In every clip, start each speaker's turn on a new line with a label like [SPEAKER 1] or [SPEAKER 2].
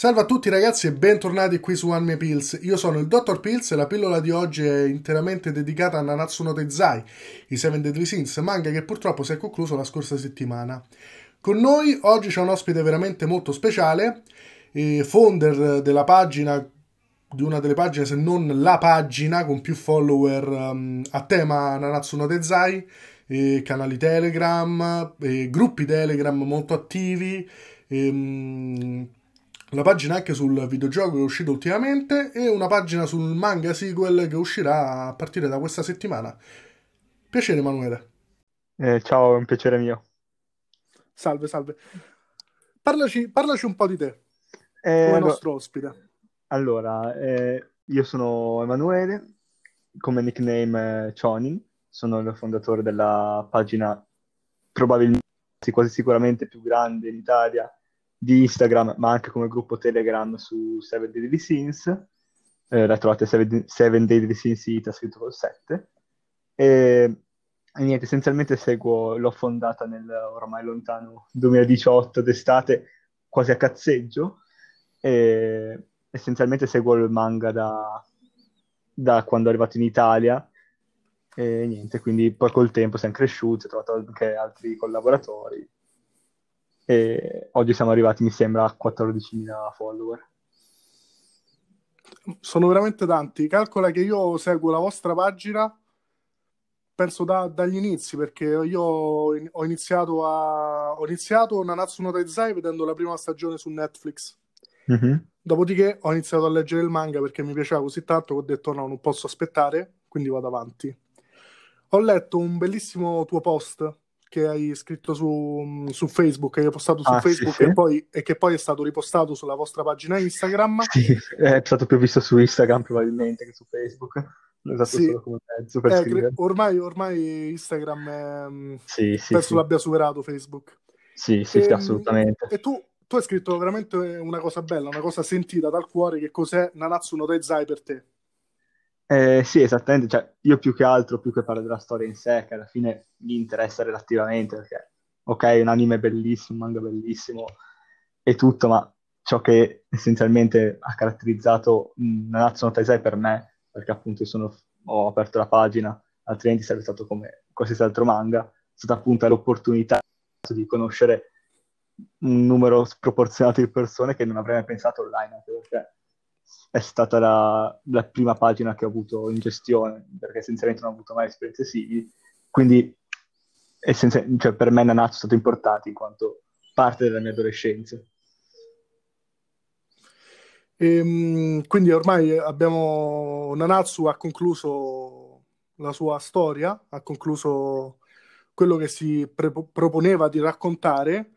[SPEAKER 1] Salve a tutti ragazzi e bentornati qui su Anime Pills. Io sono il Dr. Pills e la pillola di oggi è interamente dedicata a Nanatsu no Tezai, i Seven Deadly Sins, manga che purtroppo si è concluso la scorsa settimana. Con noi oggi c'è un ospite veramente molto speciale, eh, founder della pagina, di una delle pagine se non la pagina con più follower um, a tema Nanatsu no Tezai, eh, canali Telegram, eh, gruppi Telegram molto attivi. Ehm, la pagina anche sul videogioco che è uscito ultimamente e una pagina sul manga sequel che uscirà a partire da questa settimana. Piacere Emanuele.
[SPEAKER 2] Eh, ciao, è un piacere mio.
[SPEAKER 1] Salve, salve. Parlaci, parlaci un po' di te, eh, come nostro ospite.
[SPEAKER 2] Allora, eh, io sono Emanuele, come nickname eh, Chonin, sono il fondatore della pagina probabilmente, quasi sicuramente più grande in Italia, di Instagram, ma anche come gruppo Telegram su 7 Daily Sins. Eh, la trovate 7, 7 Daily Sins Ita scritto col 7. E, e, niente, essenzialmente seguo, l'ho fondata nel ormai lontano 2018 d'estate, quasi a cazzeggio. E essenzialmente seguo il manga da, da quando è arrivato in Italia. E niente, quindi poi col tempo siamo cresciuti, ho trovato anche altri collaboratori e oggi siamo arrivati, mi sembra, a 14.000 follower.
[SPEAKER 1] Sono veramente tanti. Calcola che io seguo la vostra pagina, penso da, dagli inizi, perché io ho iniziato a... ho iniziato Nanatsu no Taizai vedendo la prima stagione su Netflix. Mm-hmm. Dopodiché ho iniziato a leggere il manga perché mi piaceva così tanto che ho detto no, non posso aspettare, quindi vado avanti. Ho letto un bellissimo tuo post che hai scritto su, su Facebook, che hai postato su ah, Facebook sì, sì. E, poi, e, che poi è stato ripostato sulla vostra pagina Instagram.
[SPEAKER 2] Sì, è stato più visto su Instagram probabilmente che su Facebook. Usato sì. solo come mezzo per eh,
[SPEAKER 1] ormai, ormai, Instagram è, sì, sì, penso l'abbia superato Facebook.
[SPEAKER 2] Sì, sì, e, sì assolutamente.
[SPEAKER 1] E tu, tu hai scritto veramente una cosa bella, una cosa sentita dal cuore, che cos'è Nanatsu no Taizai per te?
[SPEAKER 2] Eh, sì, esattamente, cioè, io più che altro, più che parlare della storia in sé, che alla fine mi interessa relativamente, perché, ok, un anime bellissimo, un manga bellissimo e tutto, ma ciò che essenzialmente ha caratterizzato Nanatsu no Taisai per me, perché appunto sono, ho aperto la pagina, altrimenti sarebbe stato come qualsiasi altro manga, è stata appunto l'opportunità di conoscere un numero sproporzionato di persone che non avrei mai pensato online, anche perché è stata la, la, prima pagina che ho avuto in gestione, perché essenzialmente non ho avuto mai esperienze simili. Quindi cioè, per me Nanatsu è stato importante in quanto parte della mia adolescenza.
[SPEAKER 1] Ehm, quindi ormai abbiamo Nanatsu ha concluso la sua storia, ha concluso quello che si pre- proponeva di raccontare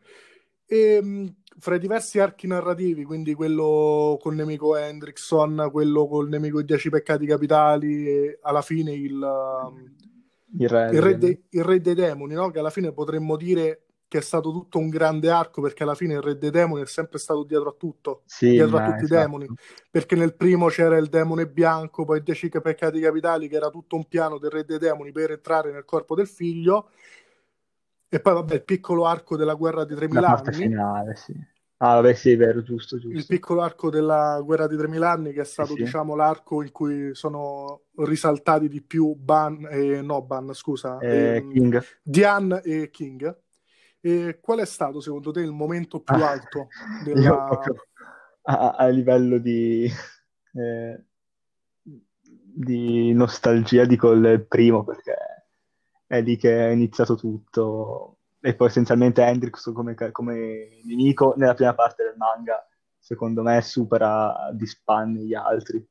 [SPEAKER 1] e ehm, fra i diversi archi narrativi, quindi quello col nemico Hendrickson, quello col nemico i Dieci Peccati Capitali e alla fine il, um, il, re, il, re, de, il re, dei demoni, no? che alla fine potremmo dire che è stato tutto un grande arco perché alla fine il re dei demoni è sempre stato dietro a tutto, sì, dietro a tutti esatto. i demoni, perché nel primo c'era il demone bianco, poi i Dieci Peccati Capitali che era tutto un piano del re dei demoni per entrare nel corpo del figlio e poi, vabbè, il piccolo arco della guerra di 3000 anni.
[SPEAKER 2] finale, sì. Ah, vabbè, sì, vero, giusto, giusto.
[SPEAKER 1] Il piccolo arco della guerra di 3000 anni, che è stato, sì, diciamo, l'arco in cui sono risaltati di più Ban, eh, no, Ban, scusa,
[SPEAKER 2] eh, ehm, King.
[SPEAKER 1] Diane e King. E qual è stato, secondo te, il momento più ah, alto della...
[SPEAKER 2] a, a, livello di... Eh, di nostalgia dico il primo perché è lì che è iniziato tutto. E poi essenzialmente Hendrix come, come nemico nella prima parte del manga, secondo me, supera di span gli altri.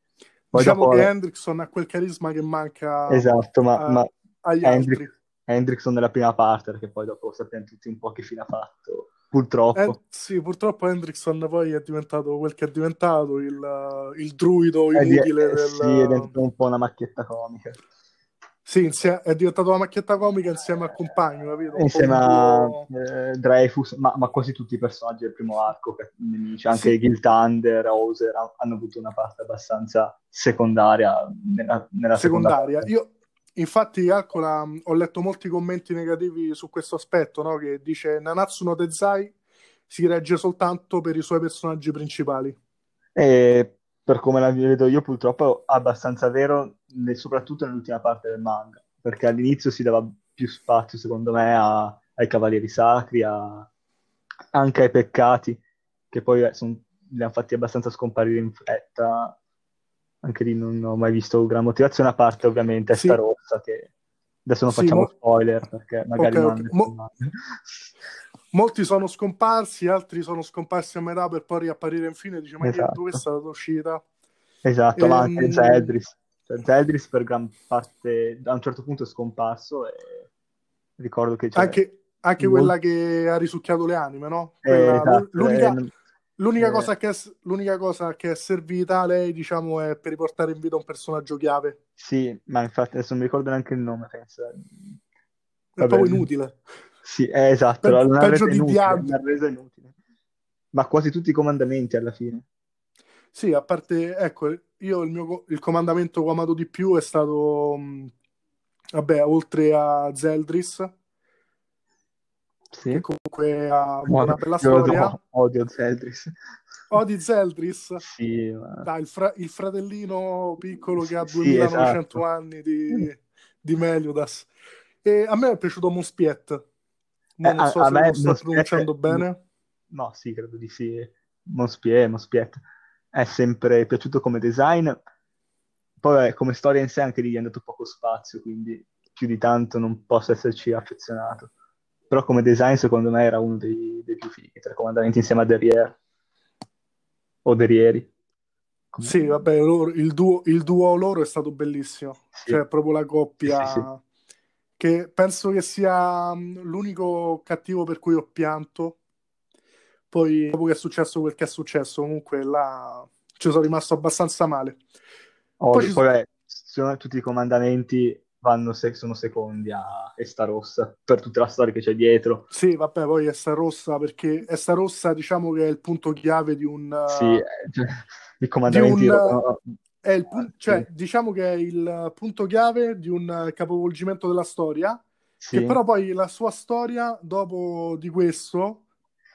[SPEAKER 1] Poi diciamo dopo... che Hendrickson ha quel carisma che manca
[SPEAKER 2] esatto, ma,
[SPEAKER 1] a,
[SPEAKER 2] ma
[SPEAKER 1] agli Hendrick, altri.
[SPEAKER 2] Hendrickson nella prima parte, perché poi dopo sappiamo tutti un po' che fine ha fatto. Purtroppo.
[SPEAKER 1] Eh, sì, purtroppo Hendrickson poi è diventato quel che è diventato, il, il druido inutile.
[SPEAKER 2] È,
[SPEAKER 1] del...
[SPEAKER 2] Sì, è diventato un po' una macchietta comica.
[SPEAKER 1] Sì, è diventato una macchietta comica insieme al compagno, capito?
[SPEAKER 2] Insieme a eh, Dreyfus, ma, ma, quasi tutti i personaggi del primo arco, nemici, anche sì. Gil Thunder, Hauser, hanno avuto una parte abbastanza secondaria nella, nella
[SPEAKER 1] secondaria. Io, infatti, calcola, ho letto molti commenti negativi su questo aspetto, no? che dice Nanatsu no Tezai si regge soltanto per i suoi personaggi principali.
[SPEAKER 2] E per come la vedo io, purtroppo, è abbastanza vero, ne- soprattutto nell'ultima parte del manga, perché all'inizio si dava più spazio, secondo me, a- ai cavalieri sacri, a- anche ai peccati, che poi eh, son- li hanno fatti abbastanza scomparire in fretta. Anche lì non ho mai visto gran motivazione, a parte ovviamente
[SPEAKER 1] Sì,
[SPEAKER 2] Rossa, che adesso non
[SPEAKER 1] sì,
[SPEAKER 2] facciamo
[SPEAKER 1] mo-
[SPEAKER 2] spoiler, perché magari non
[SPEAKER 1] ok.
[SPEAKER 2] hanno letto il
[SPEAKER 1] Mo- molti sono scomparsi, altri sono scomparsi a metà per poi riapparire in fine. Dice, ma che, dove è
[SPEAKER 2] Esatto.
[SPEAKER 1] stata l'uscita?
[SPEAKER 2] Esatto, ma anche
[SPEAKER 1] Ehm,
[SPEAKER 2] Zeldris. Cioè, Zeldris per gran parte, a un certo punto è scomparso e ricordo che c'è
[SPEAKER 1] anche, anche
[SPEAKER 2] molto...
[SPEAKER 1] quella che ha risucchiato le anime, no?
[SPEAKER 2] Eh,
[SPEAKER 1] Quella,
[SPEAKER 2] esatto, eh,
[SPEAKER 1] l'unica,
[SPEAKER 2] non-
[SPEAKER 1] l'unica
[SPEAKER 2] eh,
[SPEAKER 1] cosa che è, l'unica cosa che è servita a lei, diciamo, è per riportare in vita un personaggio chiave.
[SPEAKER 2] sì, ma infatti adesso non mi ricordo neanche il nome, penso.
[SPEAKER 1] È
[SPEAKER 2] Vabbè,
[SPEAKER 1] proprio inutile.
[SPEAKER 2] sì, eh, esatto,
[SPEAKER 1] Pe-
[SPEAKER 2] l'hanno
[SPEAKER 1] peggio
[SPEAKER 2] resa
[SPEAKER 1] di
[SPEAKER 2] inutile, inutile. Ma quasi tutti i comandamenti alla fine.
[SPEAKER 1] Sì, a parte, ecco, io il mio il comandamento che ho amato di più è stato, mh, vabbè, oltre a Zeldris, che
[SPEAKER 2] Sì,
[SPEAKER 1] comunque ha
[SPEAKER 2] No,
[SPEAKER 1] una bella storia.
[SPEAKER 2] do, odio Zeldris.
[SPEAKER 1] Odi Zeldris,
[SPEAKER 2] Sì, ma...
[SPEAKER 1] dai, il, fra- il fratellino piccolo che ha
[SPEAKER 2] sì,
[SPEAKER 1] 2900
[SPEAKER 2] esatto.
[SPEAKER 1] anni di, di Meliodas. E a me è piaciuto Monspiet.
[SPEAKER 2] Eh,
[SPEAKER 1] Mo non
[SPEAKER 2] a,
[SPEAKER 1] so
[SPEAKER 2] a
[SPEAKER 1] se
[SPEAKER 2] me
[SPEAKER 1] lo sto pronunciando bene.
[SPEAKER 2] no, sì, credo di sì. Mospie, Mospiet è sempre piaciuto come design. Poi vabbè, come storia in sé anche lì gli è andato poco spazio, quindi più di tanto non posso esserci affezionato. Però come design secondo me era uno dei, dei più fighi, tra comandamenti insieme a Derriere o Derrieri. come-
[SPEAKER 1] Sì, vabbè, loro- il duo, il duo loro è stato bellissimo.
[SPEAKER 2] Sì,
[SPEAKER 1] Cioè, proprio la
[SPEAKER 2] sì, sì, sì.
[SPEAKER 1] coppia che penso che sia mh, l'unico cattivo per cui ho pianto. Poi, dopo che è successo quel che è successo, comunque là ci sono rimasto abbastanza male. Poi
[SPEAKER 2] Ovvio,
[SPEAKER 1] ci
[SPEAKER 2] poi
[SPEAKER 1] sono...
[SPEAKER 2] sono- tutti i comandamenti vanno se- sono secondi a Esta Rossa per tutta la storia che c'è dietro.
[SPEAKER 1] Sì, vabbè, poi Esta Rossa, perché Esta Rossa diciamo che è il punto chiave di un...
[SPEAKER 2] Sì,
[SPEAKER 1] uh,
[SPEAKER 2] eh, cioè, i
[SPEAKER 1] di
[SPEAKER 2] comandamenti
[SPEAKER 1] un è il pun-
[SPEAKER 2] sì,
[SPEAKER 1] cioè, diciamo che è il punto chiave di un capovolgimento della storia, che
[SPEAKER 2] sì,
[SPEAKER 1] però poi la sua storia, dopo di questo,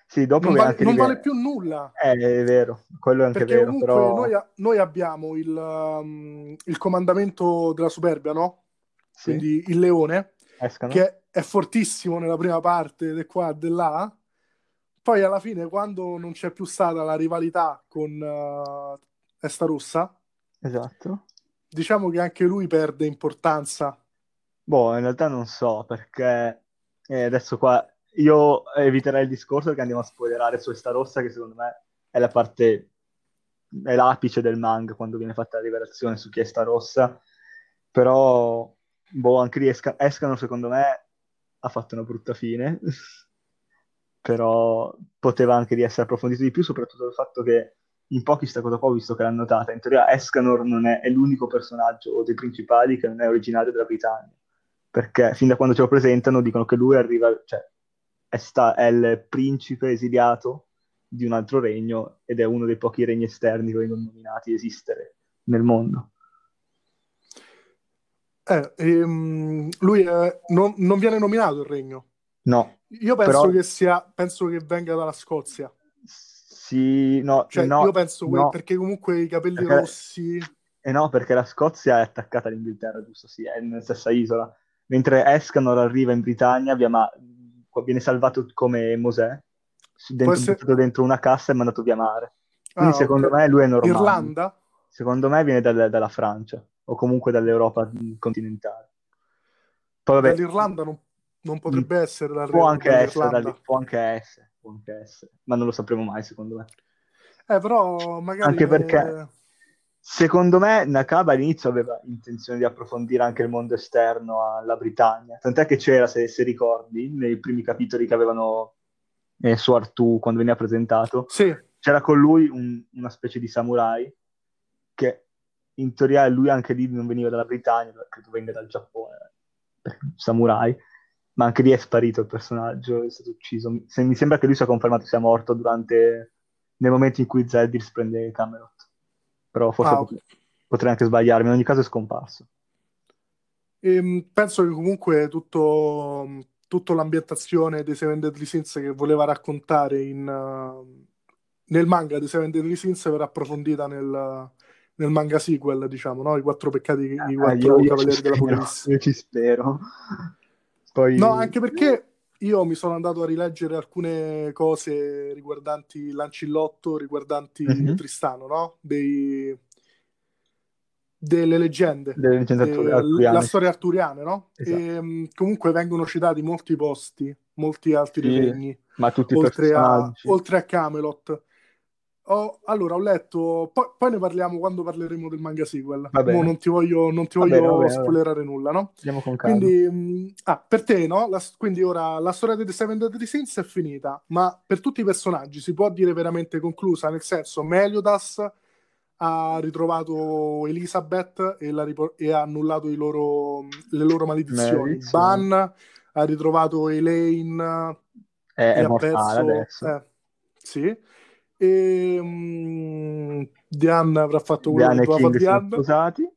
[SPEAKER 2] sì, dopo
[SPEAKER 1] non vale, non vale più nulla.
[SPEAKER 2] eh, è vero, quello è anche
[SPEAKER 1] Perché
[SPEAKER 2] vero, però
[SPEAKER 1] noi, a- noi abbiamo il, um, il comandamento della superbia, no?
[SPEAKER 2] sì,
[SPEAKER 1] Quindi il leone,
[SPEAKER 2] escano.
[SPEAKER 1] che è fortissimo nella prima parte, di qua e di là. Poi alla fine, quando non c'è più stata la rivalità con uh, Esta Rossa,
[SPEAKER 2] Esatto.
[SPEAKER 1] diciamo che anche lui perde importanza.
[SPEAKER 2] Boh, in realtà non so, perché eh, adesso qua io eviterei il discorso perché andiamo a spoilerare su Esta Rossa, che secondo me è la parte, è l'apice del manga quando viene fatta la rivelazione su chi è Esta Rossa. Però, boh, anche lì Esca- Escano, secondo me, ha fatto una brutta fine. Però poteva anche di essere approfondito di più, soprattutto il fatto che in pochi sta cosa qua ho visto che l'hanno notata. In teoria Escanor non è, è l'unico personaggio dei principali che non è originario della Britannia, perché fin da quando ce lo presentano dicono che lui arriva, cioè è, sta- è il principe esiliato di un altro regno ed è uno dei pochi regni esterni che vengono nominati esistere nel mondo.
[SPEAKER 1] Eh, ehm, lui è- non, non viene nominato il regno.
[SPEAKER 2] No,
[SPEAKER 1] Io penso
[SPEAKER 2] però
[SPEAKER 1] che sia, penso che venga dalla Scozia.
[SPEAKER 2] sì, no,
[SPEAKER 1] Cioè,
[SPEAKER 2] no,
[SPEAKER 1] io penso que-
[SPEAKER 2] no,
[SPEAKER 1] perché comunque i capelli
[SPEAKER 2] perché
[SPEAKER 1] rossi.
[SPEAKER 2] Eh no, perché la Scozia è attaccata all'Inghilterra, giusto? Sì, è nella stessa isola. Mentre Escanor arriva in Britannia, via ma- viene salvato come Mosè,
[SPEAKER 1] Può
[SPEAKER 2] dentro, buttato dentro una cassa e mandato via mare. Quindi
[SPEAKER 1] Ah,
[SPEAKER 2] secondo
[SPEAKER 1] ok.
[SPEAKER 2] me lui è normale.
[SPEAKER 1] Irlanda?
[SPEAKER 2] Secondo me viene dal- dalla Francia, o comunque dall'Europa mh, continentale. Poi vabbè,
[SPEAKER 1] Dall'Irlanda non, non potrebbe essere
[SPEAKER 2] può
[SPEAKER 1] l'arrivo
[SPEAKER 2] anche essere, dal- può anche essere, può anche essere, ma non lo sapremo mai, secondo me.
[SPEAKER 1] Eh, però magari
[SPEAKER 2] Anche perché, secondo me, Nakaba all'inizio aveva intenzione di approfondire anche il mondo esterno alla Britannia. Tant'è che c'era, se, se ricordi, nei primi capitoli che avevano eh, su Artù, quando veniva presentato,
[SPEAKER 1] Sì,
[SPEAKER 2] c'era con lui un- una specie di samurai che in teoria lui anche lì non veniva dalla Britannia, credo venga dal Giappone, samurai, ma anche lì è sparito il personaggio, è stato ucciso. Mi, se- mi sembra che lui sia confermato sia morto durante, nel momento in cui Zeldris prende Camelot, però forse
[SPEAKER 1] ah, ok.
[SPEAKER 2] pot- potrei anche sbagliarmi, in ogni caso è scomparso.
[SPEAKER 1] Ehm, penso che comunque tutto, tutto l'ambientazione dei Seven Deadly Sins che voleva raccontare in, uh, nel manga di Seven Deadly Sins verrà approfondita nel, nel manga sequel, diciamo, no? I quattro peccati, i
[SPEAKER 2] Ah,
[SPEAKER 1] quattro
[SPEAKER 2] io ci
[SPEAKER 1] cavalieri
[SPEAKER 2] spero,
[SPEAKER 1] dell'Apocalisse.
[SPEAKER 2] io ci spero. Poi...
[SPEAKER 1] No, anche perché io mi sono andato a rileggere alcune cose riguardanti Lancillotto, riguardanti
[SPEAKER 2] Mhm.
[SPEAKER 1] Tristano, no? Dei, delle leggende,
[SPEAKER 2] Delle leggende arturiane,
[SPEAKER 1] la storia arturiana, no?
[SPEAKER 2] Esatto.
[SPEAKER 1] E mh, comunque vengono citati molti posti, molti altri
[SPEAKER 2] Sì,
[SPEAKER 1] regni,
[SPEAKER 2] ma tutti
[SPEAKER 1] oltre a, oltre a Camelot. Ho- allora, ho letto, poi, poi ne parliamo quando parleremo del manga sequel. Non ti voglio, non ti voglio
[SPEAKER 2] bene, va bene.
[SPEAKER 1] spoilerare nulla, no?
[SPEAKER 2] Andiamo con calma.
[SPEAKER 1] Quindi, mh, ah, per te, no? La- quindi ora la storia di Seven Deadly Sins è finita, ma per tutti i personaggi si può dire veramente conclusa, nel senso Meliodas ha ritrovato Elizabeth e, ripor- e ha annullato loro- le loro maledizioni.
[SPEAKER 2] Maledizioni.
[SPEAKER 1] Ban ha ritrovato Elaine
[SPEAKER 2] È,
[SPEAKER 1] e
[SPEAKER 2] è mortale
[SPEAKER 1] perso...
[SPEAKER 2] adesso.
[SPEAKER 1] eh, sì. E mh, Diane avrà fatto quello
[SPEAKER 2] Diana
[SPEAKER 1] che
[SPEAKER 2] e
[SPEAKER 1] doveva fare Diane.
[SPEAKER 2] sposati.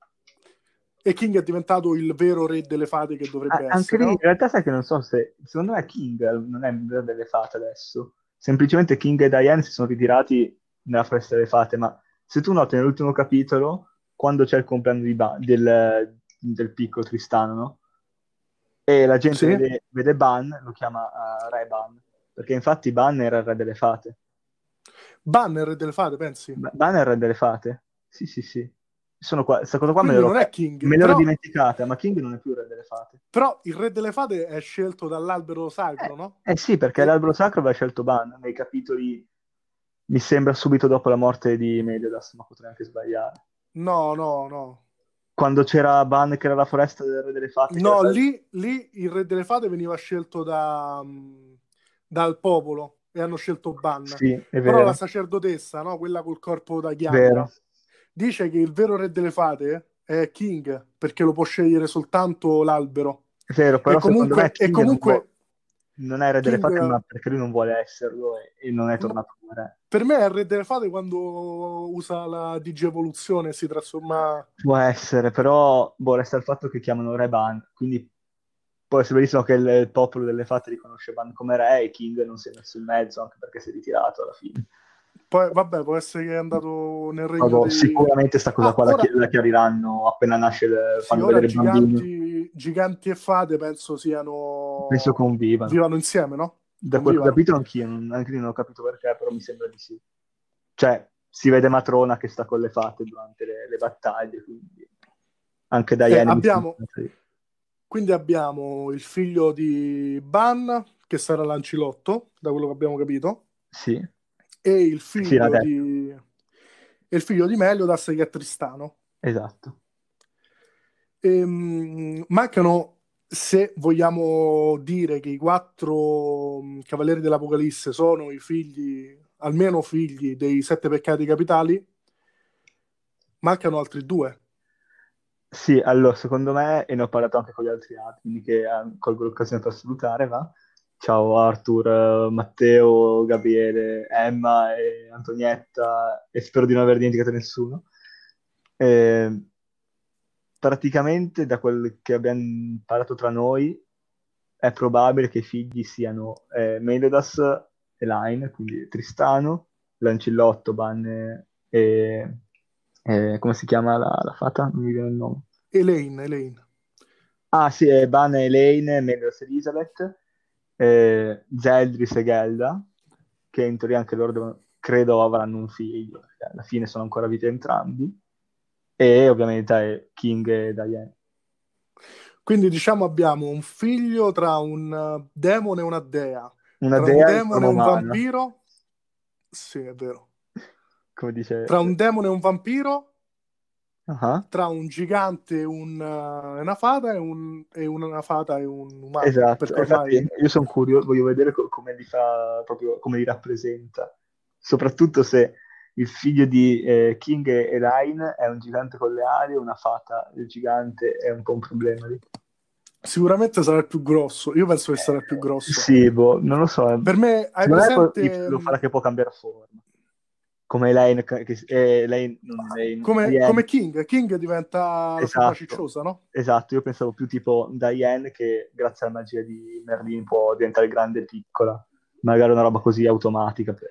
[SPEAKER 1] E King è diventato il vero re delle fate che
[SPEAKER 2] Ah,
[SPEAKER 1] dovrebbe
[SPEAKER 2] anche
[SPEAKER 1] essere,
[SPEAKER 2] lì, in
[SPEAKER 1] no?
[SPEAKER 2] realtà sai che non so se... Secondo me King non è il re delle fate adesso. Semplicemente King e Diane si sono ritirati nella foresta delle fate, ma se tu noti nell'ultimo capitolo, quando c'è il compleanno di Ba- del, del piccolo Tristano, no? E la gente
[SPEAKER 1] Sì.
[SPEAKER 2] vede, vede Ban, lo chiama eh, Re Ban, perché infatti Ban era il re delle fate.
[SPEAKER 1] Banner delle fate, pensi?
[SPEAKER 2] Ba- Ban è il re delle fate? Sì, sì, sì. Sono qua, questa cosa qua me l'ero,
[SPEAKER 1] non è King,
[SPEAKER 2] me l'ero
[SPEAKER 1] però,
[SPEAKER 2] dimenticata, ma King non è più il re delle fate.
[SPEAKER 1] però il re delle fate è scelto dall'albero sacro,
[SPEAKER 2] Eh,
[SPEAKER 1] no?
[SPEAKER 2] eh sì, perché
[SPEAKER 1] E-
[SPEAKER 2] l'albero sacro aveva scelto Ban nei capitoli, mi sembra subito dopo la morte di Meliodas, ma potrei anche sbagliare.
[SPEAKER 1] No, no, no.
[SPEAKER 2] Quando c'era Ban che era la foresta del re delle fate,
[SPEAKER 1] No,
[SPEAKER 2] era-
[SPEAKER 1] lì, lì il re delle fate veniva scelto da, mh, dal popolo e hanno scelto Ban.
[SPEAKER 2] Sì, è
[SPEAKER 1] Però la sacerdotessa, no? Quella col corpo da
[SPEAKER 2] vero.
[SPEAKER 1] dice che il vero re delle fate è King, perché lo può scegliere soltanto l'albero.
[SPEAKER 2] È vero,
[SPEAKER 1] E
[SPEAKER 2] però me
[SPEAKER 1] comunque, e
[SPEAKER 2] non,
[SPEAKER 1] comunque
[SPEAKER 2] non è re delle
[SPEAKER 1] King,
[SPEAKER 2] fate, ma perché lui non vuole esserlo e, e non è tornato come re.
[SPEAKER 1] per me è re delle fate quando usa la digievoluzione e si trasforma...
[SPEAKER 2] Può essere, però boh, resta il fatto che chiamano re Ban, quindi può essere benissimo che il, il popolo delle fate riconosce Ban come re e King non si è messo in mezzo, anche perché si è ritirato alla fine.
[SPEAKER 1] Poi, vabbè, può essere che è andato nel regno
[SPEAKER 2] Vabbè,
[SPEAKER 1] dei...
[SPEAKER 2] sicuramente sta cosa
[SPEAKER 1] Ah,
[SPEAKER 2] qua la,
[SPEAKER 1] ora,
[SPEAKER 2] chi- la chiariranno appena nasce, il-
[SPEAKER 1] sì,
[SPEAKER 2] fanno vedere i bambini.
[SPEAKER 1] giganti, giganti e fate penso
[SPEAKER 2] Penso
[SPEAKER 1] siano...
[SPEAKER 2] convivano.
[SPEAKER 1] vivano insieme, no?
[SPEAKER 2] Da quel
[SPEAKER 1] Convivano.
[SPEAKER 2] capitolo anch'io, non, anche non ho capito perché, però mi sembra di sì. Cioè, si vede Matrona che sta con le fate durante le, le battaglie, quindi anche
[SPEAKER 1] Eh,
[SPEAKER 2] Diane mi
[SPEAKER 1] abbiamo,
[SPEAKER 2] di-
[SPEAKER 1] quindi abbiamo il figlio di Ban, che sarà Lancilotto, da quello che abbiamo capito,
[SPEAKER 2] Sì,
[SPEAKER 1] e il
[SPEAKER 2] sì,
[SPEAKER 1] figlio
[SPEAKER 2] detto,
[SPEAKER 1] di, e il figlio di Meliodas, che è Tristano.
[SPEAKER 2] esatto.
[SPEAKER 1] Ehm, mancano, se vogliamo dire che i quattro mh, cavalieri dell'Apocalisse sono i figli, almeno figli dei sette peccati capitali, mancano altri due.
[SPEAKER 2] Sì, allora, secondo me, e ne ho parlato anche con gli altri admin, che eh, colgo l'occasione per salutare, va? Ciao Arthur, eh, Matteo, Gabriele, Emma e Antonietta, e spero di non aver dimenticato nessuno. Eh, praticamente, da quel che abbiamo imparato tra noi, è probabile che i figli siano eh, Meliodas e Line, quindi Tristano, Lancillotto, Banne e... e- come si chiama la, la fata? Non mi viene il nome.
[SPEAKER 1] Elaine, Elaine.
[SPEAKER 2] Ah sì, eh, e Elaine, Meliodas e Elizabeth, eh, Zeldris e Gelda, che in teoria anche loro devono- credo avranno un figlio, alla fine sono ancora vivi entrambi, e ovviamente eh, King e Diane.
[SPEAKER 1] Quindi diciamo abbiamo un figlio tra un uh, demone e una dea,
[SPEAKER 2] Una
[SPEAKER 1] tra un
[SPEAKER 2] dea in
[SPEAKER 1] demone e un
[SPEAKER 2] umana,
[SPEAKER 1] vampiro. Sì, è vero.
[SPEAKER 2] Come dice...
[SPEAKER 1] Tra un demone e un vampiro,
[SPEAKER 2] Ah,
[SPEAKER 1] tra un gigante e un, uh, e una fata e, un- e una fata e un umano.
[SPEAKER 2] Esatto,
[SPEAKER 1] ormai
[SPEAKER 2] io sono curioso, voglio vedere co- come li fa, proprio come li rappresenta, soprattutto se il figlio di eh, King e Elaine è un gigante con le ali, una fata, il gigante è un po' un problema lì.
[SPEAKER 1] sicuramente sarà il più grosso. Io penso che sarà il più grosso.
[SPEAKER 2] Sì, boh, non lo so.
[SPEAKER 1] Per me, hai presente
[SPEAKER 2] lo farà che può cambiare forma. Come Elaine, che, che- eh, Elaine, non Elaine,
[SPEAKER 1] come,
[SPEAKER 2] Diane.
[SPEAKER 1] come King? King diventa la
[SPEAKER 2] Esatto,
[SPEAKER 1] cicciosa, no?
[SPEAKER 2] esatto, io pensavo più tipo Diane che grazie alla magia di Merlin può diventare grande e piccola, magari una roba così automatica per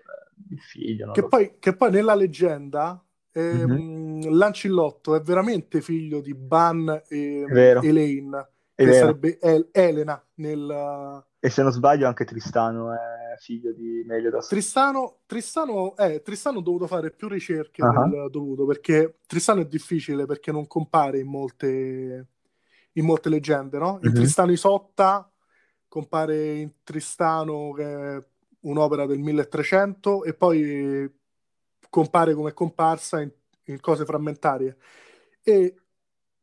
[SPEAKER 2] il figlio.
[SPEAKER 1] Che poi, che, poi, nella leggenda eh, mm-hmm. Lancillotto è veramente figlio di Ban e Elaine, che vero. sarebbe El- Elena nel...
[SPEAKER 2] E se non sbaglio anche Tristano è figlio di Meliodas.
[SPEAKER 1] Tristano, Tristano, eh, Tristano ho dovuto fare più ricerche uh-huh. del dovuto, perché Tristano è difficile perché non compare in molte, in molte leggende, no? In uh-huh. Tristano Isotta compare in Tristano che è un'opera del 1300 e poi compare come comparsa in, in cose frammentarie. E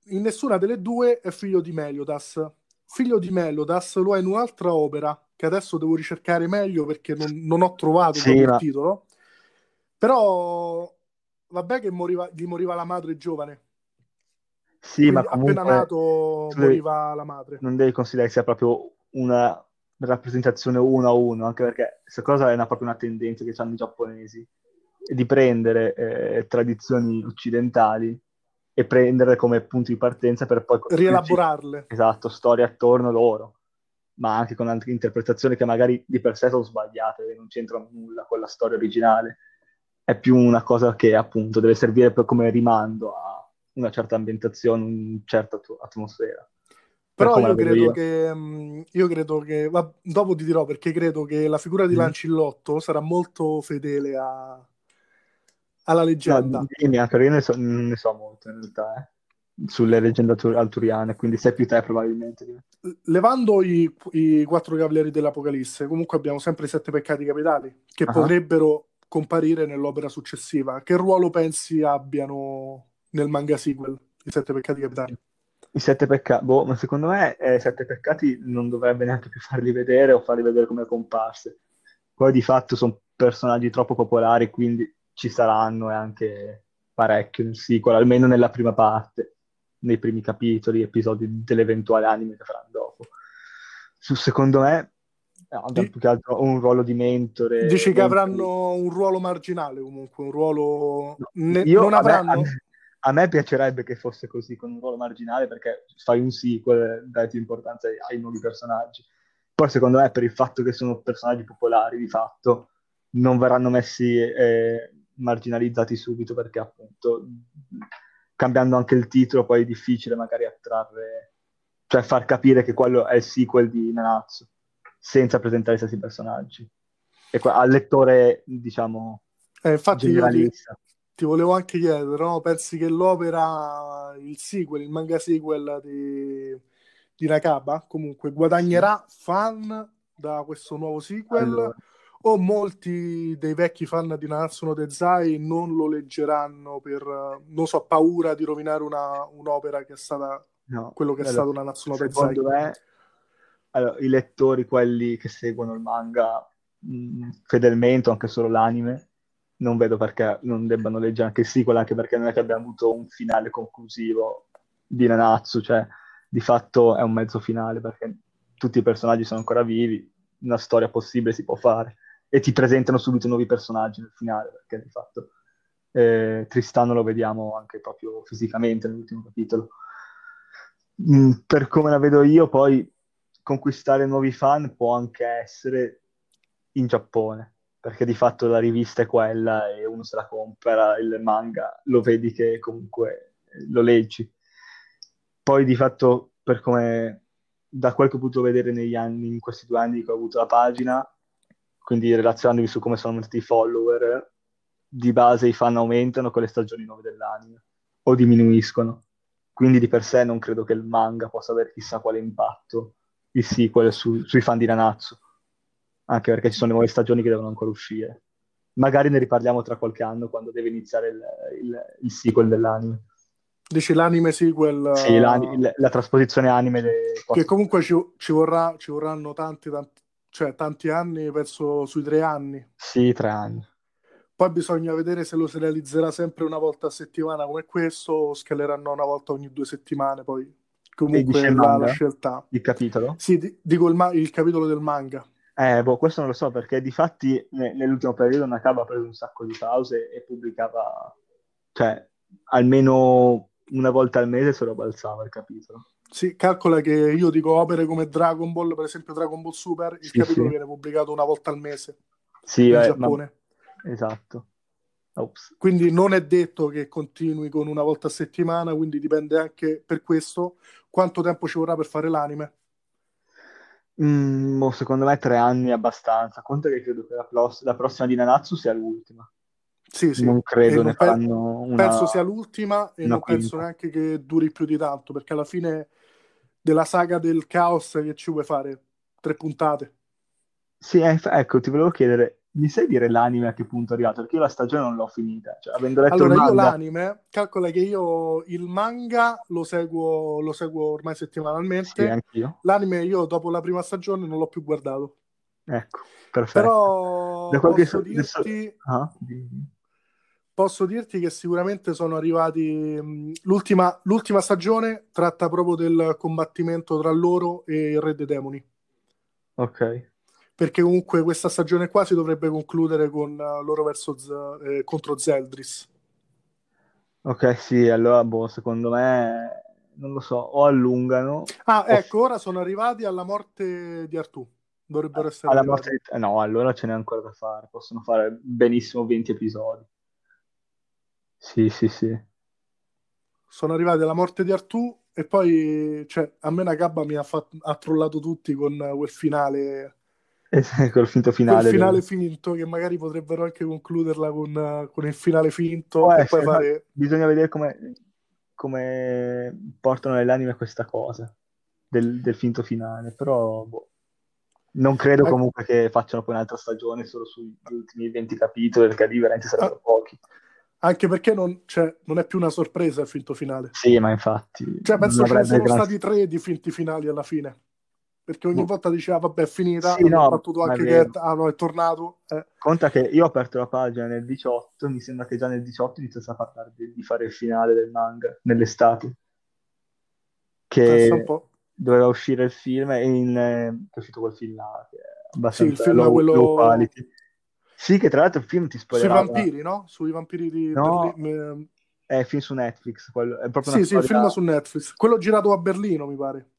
[SPEAKER 1] in nessuna delle due è figlio di Meliodas. Figlio di Meliodas lo è in un'altra opera che adesso devo ricercare meglio perché non, non ho trovato sì, il titolo. Però vabbè che moriva, gli moriva la madre giovane.
[SPEAKER 2] Sì, Quindi ma
[SPEAKER 1] appena nato moriva devi, la madre.
[SPEAKER 2] Non devi considerare che sia proprio una rappresentazione uno a uno, anche perché questa cosa è una, proprio una tendenza che hanno i giapponesi, di prendere eh, tradizioni occidentali e prenderle come punti di partenza per poi...
[SPEAKER 1] Rielaborarle.
[SPEAKER 2] Esatto, storie attorno loro, ma anche con altre interpretazioni che magari di per sé sono sbagliate, e non c'entrano nulla con la storia originale. È più una cosa che appunto deve servire come rimando a una certa ambientazione, una certa atmosfera.
[SPEAKER 1] Però io credo, io. Che, mm, io credo che, va, dopo ti dirò perché credo che la figura di mm. Lancillotto sarà molto fedele a, alla leggenda. No,
[SPEAKER 2] anche io ne so, ne so molto in realtà, eh, sulle leggende alturiane, quindi sei più te probabilmente.
[SPEAKER 1] Levando i, i quattro cavalieri dell'Apocalisse, comunque abbiamo sempre i sette peccati capitali, che uh-huh. potrebbero comparire nell'opera successiva. Che ruolo pensi abbiano nel manga sequel, i sette peccati capitali?
[SPEAKER 2] I sette peccati, boh, ma secondo me eh, i sette peccati non dovrebbe neanche più farli vedere o farli vedere come comparse. Poi di fatto sono personaggi troppo popolari, quindi ci saranno e anche parecchio nel sequel, almeno nella prima parte, nei primi capitoli, episodi dell'eventuale anime che faranno dopo. Su, secondo me hanno più che altro un ruolo di mentore.
[SPEAKER 1] Dici che avranno un ruolo marginale comunque, un ruolo... No, ne- io, non avranno...
[SPEAKER 2] A me, a me, piacerebbe che fosse così, con un ruolo marginale, perché fai un sequel, dai più importanza ai, ai nuovi personaggi. Poi secondo me per il fatto che sono personaggi popolari di fatto non verranno messi eh, marginalizzati subito perché appunto cambiando anche il titolo poi è difficile magari attrarre, cioè far capire che quello è il sequel di Nanatsu senza presentare i stessi personaggi. E qua, al lettore, diciamo,
[SPEAKER 1] eh, infatti generalista. Ti, ti, volevo anche chiedere, no? pensi che l'opera, il sequel, il manga sequel di, di Nakaba, comunque guadagnerà fan da questo nuovo sequel? Allora o molti dei vecchi fan di Nanatsu no Dezai non lo leggeranno per, non so, paura di rovinare una, un'opera che è stata no, quello che allora, è stato Nanatsu no Dezai.
[SPEAKER 2] Secondo me, allora, i lettori, quelli che seguono il manga mh, mm, fedelmente, o anche solo l'anime, non vedo perché non debbano leggere anche il sequel, anche perché non è che abbiamo avuto un finale conclusivo di Nanatsu, cioè di fatto è un mezzo finale perché tutti i personaggi sono ancora vivi, una storia possibile si può fare e ti presentano subito nuovi personaggi nel finale, perché di fatto eh, Tristano lo vediamo anche proprio fisicamente nell'ultimo capitolo. Mm, per come la vedo io, poi conquistare nuovi fan può anche essere in Giappone, perché di fatto la rivista è quella e uno se la compra, il manga, lo vedi che comunque lo leggi. Poi di fatto, per come da quel che ho potuto vedere negli anni, in questi due anni che ho avuto la pagina, quindi relazionandomi su come sono venuti i follower, di base i fan aumentano con le stagioni nuove dell'anime o diminuiscono. Quindi di per sé non credo che il manga possa avere chissà quale impatto, il sequel, su, sui fan di Nanatsu. Anche perché ci sono le nuove stagioni che devono ancora uscire. Magari ne riparliamo tra qualche anno quando deve iniziare il, il, il sequel dell'anime.
[SPEAKER 1] Dici l'anime sequel?
[SPEAKER 2] Sì, la, la trasposizione anime.
[SPEAKER 1] Che comunque ci, ci, vorrà, ci vorranno tanti, tanti, cioè tanti anni, penso sui tre anni.
[SPEAKER 2] Sì, tre anni.
[SPEAKER 1] Poi bisogna vedere se lo si realizzerà sempre una volta a settimana come questo o scaleranno una volta ogni due settimane. Poi comunque la, la, scelta.
[SPEAKER 2] Il capitolo?
[SPEAKER 1] Sì, di, dico il, ma- il, capitolo del manga.
[SPEAKER 2] Eh, boh, questo non lo so perché di fatti ne- nell'ultimo periodo Nakaba ha preso un sacco di pause e pubblicava, cioè almeno una volta al mese se lo balzava il capitolo.
[SPEAKER 1] Sì, calcola che io dico opere come Dragon Ball, per esempio Dragon Ball Super, il sì, capitolo sì. viene pubblicato una volta al mese
[SPEAKER 2] sì, in eh, Giappone. esatto. Ops.
[SPEAKER 1] Quindi non è detto che continui con una volta a settimana, quindi dipende anche per questo quanto tempo ci vorrà per fare l'anime.
[SPEAKER 2] Mm, boh, secondo me tre anni è abbastanza. Conta che credo che la, plos- la prossima di Nanatsu sia l'ultima.
[SPEAKER 1] Sì, sì.
[SPEAKER 2] Non credo
[SPEAKER 1] E
[SPEAKER 2] ne
[SPEAKER 1] non pe-
[SPEAKER 2] faranno una...
[SPEAKER 1] penso sia l'ultima e non penso
[SPEAKER 2] quinta.
[SPEAKER 1] neanche che duri più di tanto, perché alla fine della saga del caos che ci vuoi fare? Tre puntate.
[SPEAKER 2] Sì, eh, ecco, ti volevo chiedere, mi sai dire l'anime a che punto è arrivato? Perché io la stagione non l'ho finita, cioè avendo letto
[SPEAKER 1] Allora,
[SPEAKER 2] il
[SPEAKER 1] io
[SPEAKER 2] manga...
[SPEAKER 1] l'anime, calcola che io il manga lo seguo, lo seguo ormai
[SPEAKER 2] Sì,
[SPEAKER 1] settimanalmente.
[SPEAKER 2] anch'io.
[SPEAKER 1] L'anime io dopo la prima stagione non l'ho più guardato.
[SPEAKER 2] Ecco, perfetto.
[SPEAKER 1] Però
[SPEAKER 2] Da
[SPEAKER 1] posso
[SPEAKER 2] so-
[SPEAKER 1] dirti,
[SPEAKER 2] Ah, dimmi.
[SPEAKER 1] Posso dirti che sicuramente sono arrivati. mh, L'ultima, l'ultima stagione tratta proprio del combattimento tra loro e il Re dei Demoni.
[SPEAKER 2] Ok.
[SPEAKER 1] Perché comunque questa stagione qua si dovrebbe concludere con eh, loro verso Z- eh, contro Zeldris.
[SPEAKER 2] Ok, sì, allora, boh, secondo me, non lo so, o allungano,
[SPEAKER 1] Ah,
[SPEAKER 2] o
[SPEAKER 1] ecco, ora sono arrivati alla morte di Artù. Dovrebbero essere
[SPEAKER 2] alla
[SPEAKER 1] arrivati.
[SPEAKER 2] morte di... No, allora ce n'è ancora da fare, possono fare benissimo 20 episodi. Sì, sì, sì.
[SPEAKER 1] Sono arrivati alla morte di Artù e poi, cioè, a me Nakaba mi ha, fatto- ha trollato tutti con quel finale,
[SPEAKER 2] E col finto
[SPEAKER 1] quel
[SPEAKER 2] finale.
[SPEAKER 1] finale
[SPEAKER 2] del-
[SPEAKER 1] finto che magari potrebbero anche concluderla con, con il finale finto e poi
[SPEAKER 2] essere, no?
[SPEAKER 1] fare...
[SPEAKER 2] Bisogna vedere come, come portano nell'anime questa cosa del, del finto finale, però boh. Non credo
[SPEAKER 1] Ecco,
[SPEAKER 2] comunque che facciano poi un'altra stagione solo sugli ultimi 20 capitoli, perché lì veramente sarebbero
[SPEAKER 1] ah,
[SPEAKER 2] pochi.
[SPEAKER 1] Anche perché non, cioè, non è più una sorpresa il finto finale.
[SPEAKER 2] Sì, ma infatti
[SPEAKER 1] Cioè, penso
[SPEAKER 2] avrebbe
[SPEAKER 1] sono stati tre di finti finali alla fine. Perché ogni
[SPEAKER 2] boh.
[SPEAKER 1] volta diceva, vabbè, è finita,
[SPEAKER 2] Sì, no,
[SPEAKER 1] battuto anche che ah, no, è tornato. eh.
[SPEAKER 2] Conta che io ho aperto la pagina nel 18, mi sembra che già nel 18 iniziasse a parlare di, fare il finale del manga, nell'estate, che doveva uscire il film e in, eh, che è uscito quel film là, che è
[SPEAKER 1] Sì, il
[SPEAKER 2] abbastanza
[SPEAKER 1] film
[SPEAKER 2] low, low
[SPEAKER 1] quello
[SPEAKER 2] quality. Sì, che tra l'altro il film ti
[SPEAKER 1] sui
[SPEAKER 2] spoilerava...
[SPEAKER 1] vampiri, no? Sui vampiri di
[SPEAKER 2] No,
[SPEAKER 1] Berlino.
[SPEAKER 2] è il film su Netflix, quello- è proprio
[SPEAKER 1] Sì, sì, il film
[SPEAKER 2] storia...
[SPEAKER 1] su Netflix. Quello girato a Berlino, mi pare.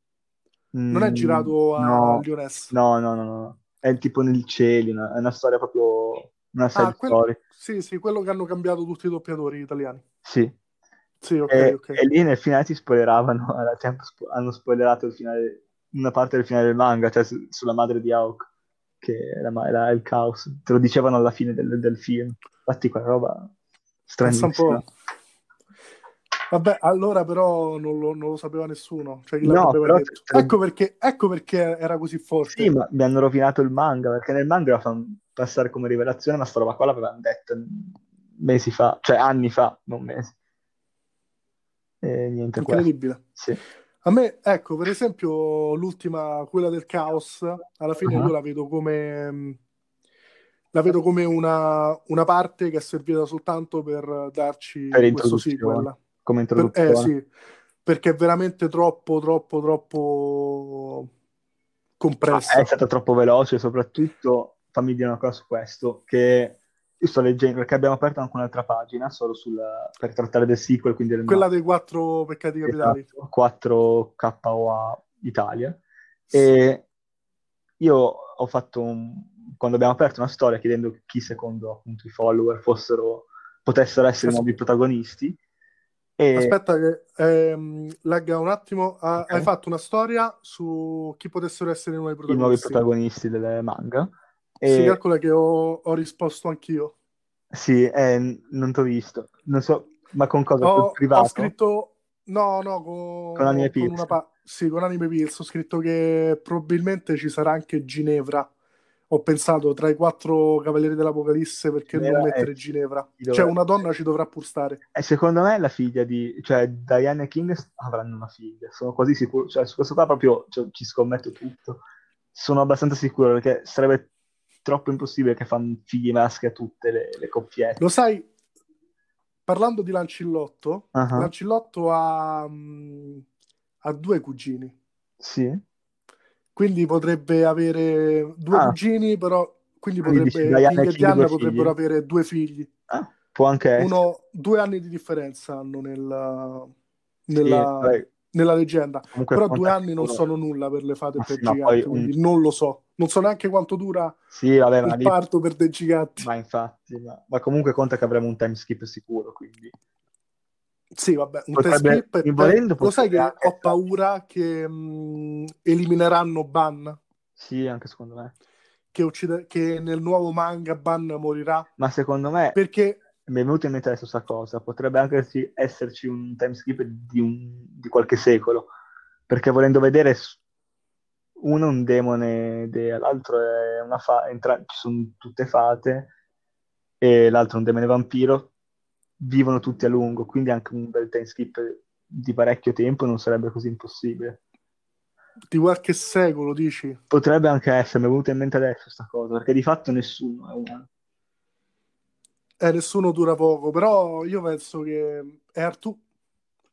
[SPEAKER 1] Non è
[SPEAKER 2] Mm,
[SPEAKER 1] girato a
[SPEAKER 2] no,
[SPEAKER 1] Lyonesse.
[SPEAKER 2] no, no, no, no. È tipo nel cielo, una- è una storia proprio... una side
[SPEAKER 1] Ah, quel-
[SPEAKER 2] story.
[SPEAKER 1] sì, sì, quello che hanno cambiato tutti i doppiatori italiani.
[SPEAKER 2] Sì.
[SPEAKER 1] Sì, ok,
[SPEAKER 2] E,
[SPEAKER 1] ok.
[SPEAKER 2] e lì nel finale ti spoileravano, tempo hanno spoilerato il finale, una parte del finale del manga, cioè su- sulla madre di Aok, che era, era il caos. Te lo dicevano alla fine del, del film. Infatti quella roba stranissima.
[SPEAKER 1] Vabbè, allora però non lo, non lo sapeva nessuno, cioè
[SPEAKER 2] No, però
[SPEAKER 1] Ecco perché, ecco perché era così
[SPEAKER 2] Sì,
[SPEAKER 1] forte.
[SPEAKER 2] ma mi hanno rovinato il manga, perché nel manga la fanno passare come rivelazione, ma sta roba qua l'avevano detto mesi fa, cioè anni fa, non mesi. E niente, questo.
[SPEAKER 1] Incredibile.
[SPEAKER 2] Sì.
[SPEAKER 1] A me, ecco, per esempio, l'ultima, quella del caos, alla fine
[SPEAKER 2] Ah,
[SPEAKER 1] io la vedo come, la vedo come una, una parte che è servita soltanto per darci
[SPEAKER 2] Per
[SPEAKER 1] questo
[SPEAKER 2] introduzione,
[SPEAKER 1] sequel.
[SPEAKER 2] come
[SPEAKER 1] Per- eh
[SPEAKER 2] introduzione.
[SPEAKER 1] sì, perché è veramente troppo, troppo, troppo
[SPEAKER 2] Ah, è
[SPEAKER 1] compressa.
[SPEAKER 2] stata troppo veloce, soprattutto fammi dire una cosa su questo, che io sto leggendo, perché abbiamo aperto anche un'altra pagina solo sulla- per trattare del sequel, quindi del
[SPEAKER 1] Quella dei quattro peccati capitali.
[SPEAKER 2] esatto, 4KOA Italia. E io ho fatto un... quando abbiamo aperto una storia chiedendo chi secondo appunto i follower fossero, potessero essere i nuovi protagonisti. E
[SPEAKER 1] Aspetta che ehm, legga un attimo. Ah, hai
[SPEAKER 2] ok,
[SPEAKER 1] fatto una storia su chi potessero essere i nuovi
[SPEAKER 2] i nuovi
[SPEAKER 1] protagonisti.
[SPEAKER 2] protagonisti del manga.
[SPEAKER 1] Si
[SPEAKER 2] E
[SPEAKER 1] calcola che ho, ho risposto anch'io.
[SPEAKER 2] sì, eh, non ti ho visto, non so, ma con cosa?
[SPEAKER 1] Ho, ho
[SPEAKER 2] privato?
[SPEAKER 1] scritto, no, no,
[SPEAKER 2] Con Anime
[SPEAKER 1] con, una
[SPEAKER 2] Pills?
[SPEAKER 1] pa- sì, con Anime Pills. Ho scritto che probabilmente ci sarà anche Ginevra. Ho pensato tra i quattro Cavalieri dell'Apocalisse perché non
[SPEAKER 2] Ginevra è
[SPEAKER 1] mettere Ginevra?
[SPEAKER 2] chi
[SPEAKER 1] Cioè, una donna ci dovrà pur stare.
[SPEAKER 2] E secondo me la figlia di, cioè Diana e King avranno una figlia, sono quasi sicuro, cioè su questo qua proprio cioè, ci scommetto tutto. Sono abbastanza sicuro perché sarebbe troppo impossibile che fanno figli maschi a tutte le, le coppiette.
[SPEAKER 1] Lo sai, parlando di Lancillotto,
[SPEAKER 2] Ah,
[SPEAKER 1] Lancillotto ha, mm, ha due cugini.
[SPEAKER 2] Sì.
[SPEAKER 1] Quindi potrebbe avere due
[SPEAKER 2] Ah,
[SPEAKER 1] cugini, però quindi
[SPEAKER 2] quindi dici
[SPEAKER 1] potrebbe King
[SPEAKER 2] e
[SPEAKER 1] Diana potrebbero
[SPEAKER 2] figli?
[SPEAKER 1] avere due figli.
[SPEAKER 2] Ah, può anche essere.
[SPEAKER 1] Uno, due anni di differenza hanno nella,
[SPEAKER 2] Sì,
[SPEAKER 1] nella,
[SPEAKER 2] vabbè,
[SPEAKER 1] nella leggenda.
[SPEAKER 2] Comunque
[SPEAKER 1] Però due anni non sono nulla per le fate per
[SPEAKER 2] ma
[SPEAKER 1] giganti,
[SPEAKER 2] poi un-
[SPEAKER 1] quindi non lo so. Non so neanche quanto dura
[SPEAKER 2] Sì, vabbè,
[SPEAKER 1] il
[SPEAKER 2] lì...
[SPEAKER 1] parto per dei giganti.
[SPEAKER 2] Ma infatti, ma, ma comunque conta che avremo un time skip sicuro, quindi...
[SPEAKER 1] Sì, vabbè, un
[SPEAKER 2] Potrebbe-
[SPEAKER 1] test skip. e
[SPEAKER 2] volendo
[SPEAKER 1] Lo sai che
[SPEAKER 2] anche
[SPEAKER 1] ho paura che mh, elimineranno Ban,
[SPEAKER 2] Sì, anche secondo me.
[SPEAKER 1] che, uccide- che nel nuovo manga Ban morirà,
[SPEAKER 2] Ma secondo me
[SPEAKER 1] perché
[SPEAKER 2] mi è venuta in mente adesso questa cosa, potrebbe anche esserci, esserci un time skip di, un- di qualche secolo, perché volendo vedere uno è un demone l'altro è una fa, entra- ci sono tutte fate e l'altro è un demone vampiro, vivono tutti a lungo, quindi anche un bel time skip di parecchio tempo non sarebbe così impossibile.
[SPEAKER 1] di qualche secolo, dici?
[SPEAKER 2] Potrebbe anche essere, mi è venuta in mente adesso questa cosa, perché di fatto nessuno è umano.
[SPEAKER 1] Eh, nessuno dura poco, però io penso che è Artù.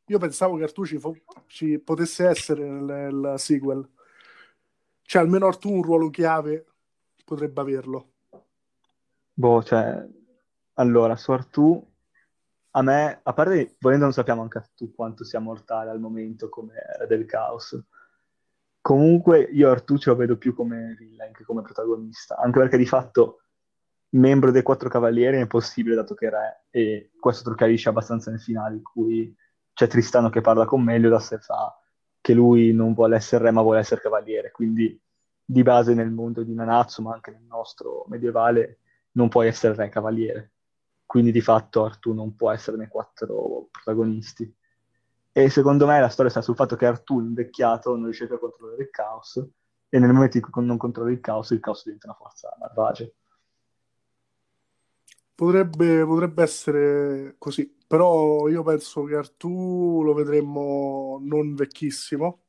[SPEAKER 1] Io pensavo che Artù ci, fo- ci potesse essere nel, nel sequel. Cioè, almeno Artù un ruolo chiave potrebbe averlo.
[SPEAKER 2] Boh, cioè, allora, su Artù, a me, a parte, volendo non sappiamo anche Artù quanto sia mortale al momento come era del caos. Comunque io Artù ce lo vedo più come villain che come protagonista, anche perché di fatto membro dei Quattro Cavalieri è impossibile dato che è re, e questo chiarisce abbastanza nel finale in cui c'è Tristano che parla con Meliodas e fa che lui non vuole essere re ma vuole essere cavaliere, quindi di base nel mondo di Nanatsu ma anche nel nostro medievale non puoi essere re cavaliere, quindi di fatto Artù non può essere nei quattro protagonisti. E secondo me la storia sta sul fatto che Artù, invecchiato, non riesce più a controllare il caos, e nel momento in cui non controlla il caos, il caos diventa una forza malvagia.
[SPEAKER 1] Potrebbe, potrebbe essere così, però io penso che Artù lo vedremmo non vecchissimo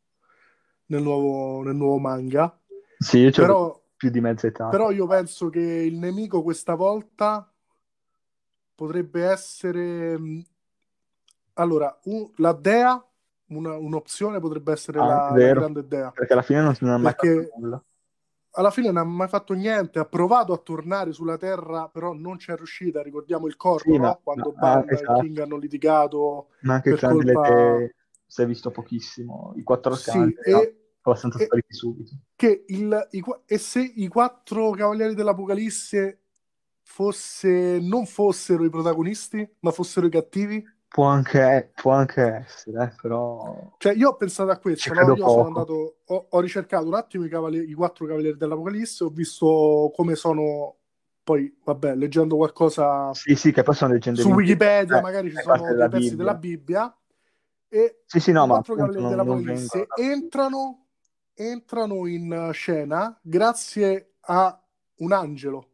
[SPEAKER 1] nel nuovo, nel nuovo manga.
[SPEAKER 2] Sì, io
[SPEAKER 1] Però,
[SPEAKER 2] più di mezza età.
[SPEAKER 1] però io penso che il nemico questa volta potrebbe essere mh, allora un- la dea, una- un'opzione potrebbe essere
[SPEAKER 2] Ah,
[SPEAKER 1] la, la grande dea.
[SPEAKER 2] Perché alla fine non, non ha mai
[SPEAKER 1] Perché-
[SPEAKER 2] fatto nulla.
[SPEAKER 1] Alla fine non ha mai fatto niente, ha provato a tornare sulla Terra, però non c'è riuscita. Ricordiamo il corpo,
[SPEAKER 2] Sì,
[SPEAKER 1] no?
[SPEAKER 2] ma-
[SPEAKER 1] Quando
[SPEAKER 2] ma- ah, esatto.
[SPEAKER 1] e King hanno litigato.
[SPEAKER 2] Ma anche il
[SPEAKER 1] per colpa-
[SPEAKER 2] Tee si è visto pochissimo. I quattro
[SPEAKER 1] Sì,
[SPEAKER 2] arcani
[SPEAKER 1] e
[SPEAKER 2] erano abbastanza
[SPEAKER 1] e-
[SPEAKER 2] spariti subito.
[SPEAKER 1] che il, i, e se i quattro cavalieri dell'Apocalisse fosse, non fossero i protagonisti, ma fossero i cattivi?
[SPEAKER 2] Può anche, può anche essere, eh, però...
[SPEAKER 1] Cioè, io ho pensato a questo, no? Io sono
[SPEAKER 2] poco.
[SPEAKER 1] andato, ho, ho ricercato un attimo i, cavalieri- i quattro cavalieri dell'Apocalisse, ho visto come sono, poi, vabbè, leggendo qualcosa
[SPEAKER 2] Sì, sì, che poi sono leggende
[SPEAKER 1] su. Wikipedia,
[SPEAKER 2] Eh,
[SPEAKER 1] magari ci sono dei pezzi
[SPEAKER 2] Bibbia.
[SPEAKER 1] della Bibbia, e
[SPEAKER 2] Sì, sì, no,
[SPEAKER 1] i
[SPEAKER 2] ma
[SPEAKER 1] quattro cavalieri
[SPEAKER 2] non, non
[SPEAKER 1] dell'Apocalisse
[SPEAKER 2] vengono...
[SPEAKER 1] entrano, entrano in scena grazie a un angelo.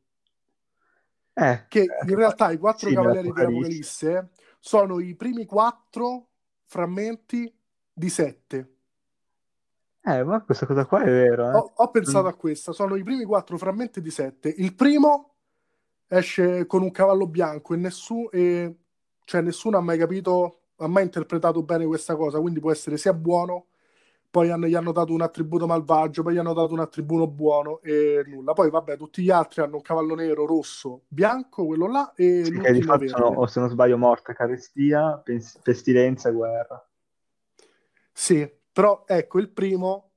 [SPEAKER 2] Eh,
[SPEAKER 1] che
[SPEAKER 2] eh,
[SPEAKER 1] in realtà i quattro
[SPEAKER 2] sì,
[SPEAKER 1] cavalieri dell'Apocalisse sono i primi quattro frammenti di sette.
[SPEAKER 2] Eh, ma questa cosa qua è vero, eh.
[SPEAKER 1] Ho, ho pensato
[SPEAKER 2] Mm.
[SPEAKER 1] a questa, sono i primi quattro frammenti di sette. Il primo esce con un cavallo bianco e, nessu- e- cioè, nessuno ha mai capito, ha mai interpretato bene questa cosa, quindi può essere sia buono, poi hanno- gli hanno dato un attributo malvagio, poi gli hanno dato un attributo buono e nulla. Poi vabbè, tutti gli altri hanno un cavallo nero, rosso, bianco, quello là, e
[SPEAKER 2] Sì, che di fatto sono, o se non sbaglio, morte, carestia, pens- pestilenza guerra.
[SPEAKER 1] Sì, però ecco, il primo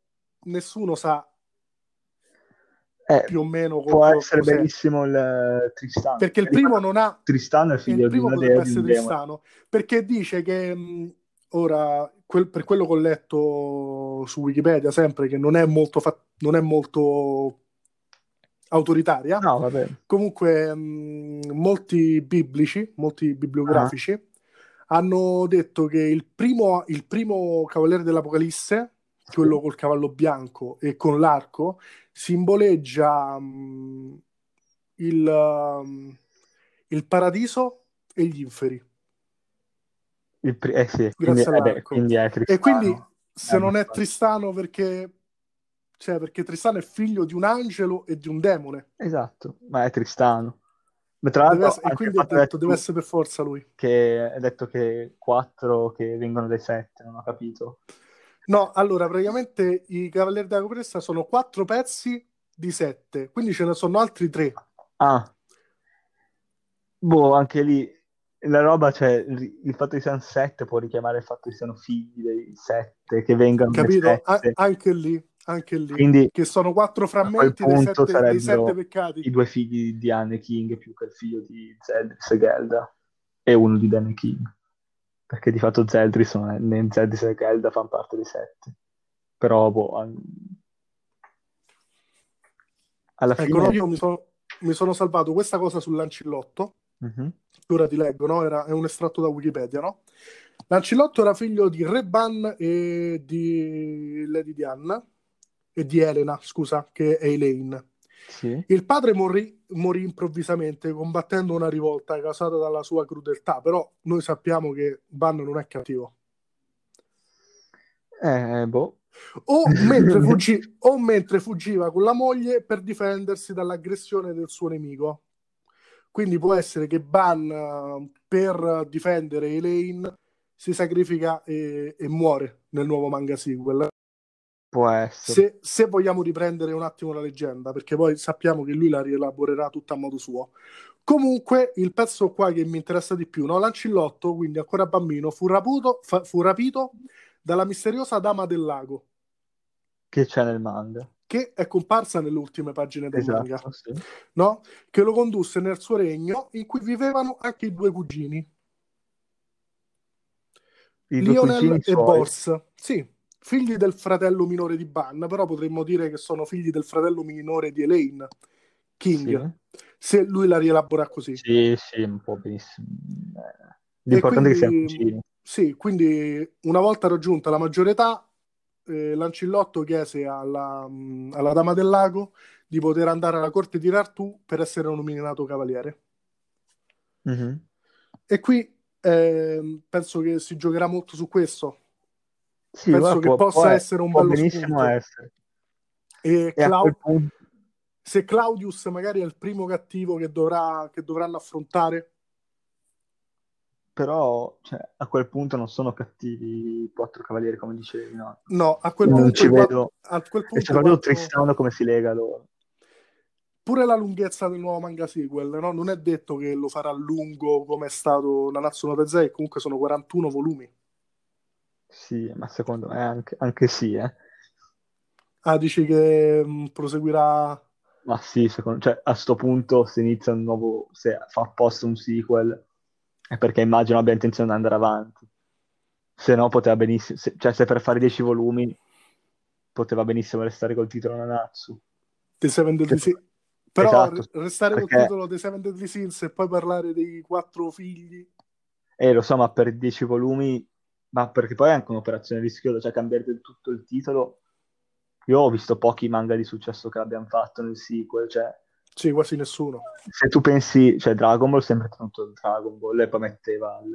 [SPEAKER 1] nessuno sa
[SPEAKER 2] Eh,
[SPEAKER 1] più o meno
[SPEAKER 2] può essere
[SPEAKER 1] cos'è.
[SPEAKER 2] benissimo il eh, Tristano.
[SPEAKER 1] Perché il primo non ha
[SPEAKER 2] Tristano è
[SPEAKER 1] il
[SPEAKER 2] figlio di
[SPEAKER 1] primo
[SPEAKER 2] una dea di
[SPEAKER 1] essere
[SPEAKER 2] un demone.
[SPEAKER 1] Tristano, perché dice che mh, ora quel- per quello che ho letto su Wikipedia sempre che non è molto fa- non è molto autoritaria.
[SPEAKER 2] No.
[SPEAKER 1] Comunque, mh, molti biblici, molti
[SPEAKER 2] Ah.
[SPEAKER 1] bibliografici hanno detto che il primo, il primo cavaliere dell'Apocalisse, quello col cavallo bianco e con l'arco, simboleggia mh, il, um, il paradiso e gli inferi.
[SPEAKER 2] Il pri- eh sì, quindi,
[SPEAKER 1] Grazie
[SPEAKER 2] eh quindi è
[SPEAKER 1] E
[SPEAKER 2] Tristano.
[SPEAKER 1] quindi, se
[SPEAKER 2] Eh,
[SPEAKER 1] non è. Tristano, perché, cioè, perché Tristano è figlio di un angelo e di un demone.
[SPEAKER 2] Esatto, ma è Tristano. Ma tra l'altro
[SPEAKER 1] essere- e quindi ha detto
[SPEAKER 2] che
[SPEAKER 1] deve essere per forza lui.
[SPEAKER 2] che hai detto che quattro che vengono dai sette, non ho capito.
[SPEAKER 1] No, allora praticamente i Cavalieri della Copressa sono quattro pezzi di sette, quindi ce ne sono altri tre.
[SPEAKER 2] Ah, boh, anche lì la roba, cioè, il fatto che siano sette può richiamare il fatto che siano figli dei sette, che vengano
[SPEAKER 1] Capito? A- anche lì, anche lì.
[SPEAKER 2] Quindi
[SPEAKER 1] Che sono quattro frammenti dei sette, dei sette peccati.
[SPEAKER 2] i due figli di Anne King più che il figlio di Zeldris e Gelda e uno di Danny King. Perché di fatto Zeldris né Zeldris e Gelda fanno parte dei sette. Però, boh, alla
[SPEAKER 1] Ecco, no,
[SPEAKER 2] fine...
[SPEAKER 1] io mi sono, mi sono salvato questa cosa sull'ancillotto.
[SPEAKER 2] Mhm.
[SPEAKER 1] Ora ti leggo, no? Era, è un estratto da Wikipedia, no? L'ancillotto era figlio di Re Ban e di Lady Diana e di Elena, scusa, che è Elaine.
[SPEAKER 2] Sì.
[SPEAKER 1] Il padre morì, morì improvvisamente combattendo una rivolta causata dalla sua crudeltà, però noi sappiamo che Ban non è cattivo.
[SPEAKER 2] Eh, boh.
[SPEAKER 1] O mentre, fuggi- o mentre fuggiva con la moglie per difendersi dall'aggressione del suo nemico. Quindi può essere che Ban, per difendere Elaine, si sacrifica e, e muore nel nuovo manga sequel.
[SPEAKER 2] Può essere.
[SPEAKER 1] Se, se vogliamo riprendere un attimo la leggenda, perché poi sappiamo che lui la rielaborerà tutta a modo suo. Comunque, il pezzo qua che mi interessa di più, no? Lancillotto, quindi ancora bambino, fu, raputo- fa- fu rapito dalla misteriosa Dama del Lago,
[SPEAKER 2] Che c'è nel manga.
[SPEAKER 1] Che è comparsa nelle ultime pagine del manga,
[SPEAKER 2] Esatto, sì.
[SPEAKER 1] no? Che lo condusse nel suo regno, in cui vivevano anche i due cugini,
[SPEAKER 2] I due
[SPEAKER 1] Lionel
[SPEAKER 2] cugini
[SPEAKER 1] e
[SPEAKER 2] suoi.
[SPEAKER 1] Bors. Sì, figli del fratello minore di Ban, però potremmo dire che sono figli del fratello minore di Elaine, King, se lui la rielabora così.
[SPEAKER 2] Sì, sì, un po' benissimo. L'importante è che siano cugini.
[SPEAKER 1] sì, quindi una volta raggiunta la maggiore età, eh, Lancillotto chiese alla, mh, alla Dama del Lago di poter andare alla corte di Artù per essere nominato cavaliere.
[SPEAKER 2] Mhm.
[SPEAKER 1] E qui ehm, penso che si giocherà molto su questo.
[SPEAKER 2] Sì,
[SPEAKER 1] Penso che
[SPEAKER 2] può,
[SPEAKER 1] possa
[SPEAKER 2] può-
[SPEAKER 1] essere un bello
[SPEAKER 2] benissimo essere.
[SPEAKER 1] E
[SPEAKER 2] E
[SPEAKER 1] Clau- se Claudius magari è il primo cattivo che, dovrà, che dovranno affrontare,
[SPEAKER 2] però, cioè, a quel punto non sono cattivi i quattro cavalieri, come dicevi, no?
[SPEAKER 1] no, a quel
[SPEAKER 2] Non
[SPEAKER 1] punto,
[SPEAKER 2] ci vedo.
[SPEAKER 1] a quel
[SPEAKER 2] E
[SPEAKER 1] punto i
[SPEAKER 2] soprattutto
[SPEAKER 1] quattro-
[SPEAKER 2] Tristano come si lega loro.
[SPEAKER 1] pure la lunghezza del nuovo manga sequel, no? Non è detto che lo farà lungo come è stato Nanatsu no Taizai, comunque sono 41 volumi.
[SPEAKER 2] Sì, ma secondo me anche, anche sì, eh.
[SPEAKER 1] Ah, dici che mh, proseguirà...
[SPEAKER 2] Ma sì, secondo, cioè, a sto punto se inizia un nuovo, se fa apposta un sequel, è perché immagino abbia intenzione di andare avanti. Se no poteva benissimo, se- cioè se per fare 10 volumi poteva benissimo restare col titolo Nanatsu.
[SPEAKER 1] The Seven Deadly Sins. Però
[SPEAKER 2] esatto,
[SPEAKER 1] re- restare col
[SPEAKER 2] perché-
[SPEAKER 1] titolo The Seven Deadly Sins e poi parlare dei quattro figli...
[SPEAKER 2] Eh, lo so, ma per 10 volumi, ma perché poi è anche un'operazione rischiosa, cioè cambiare del tutto il titolo. Io ho visto pochi manga di successo che abbiano fatto nel sequel, cioè
[SPEAKER 1] Sì, quasi nessuno.
[SPEAKER 2] se tu pensi, cioè Dragon Ball sempre tenuto Dragon Ball e poi metteva il,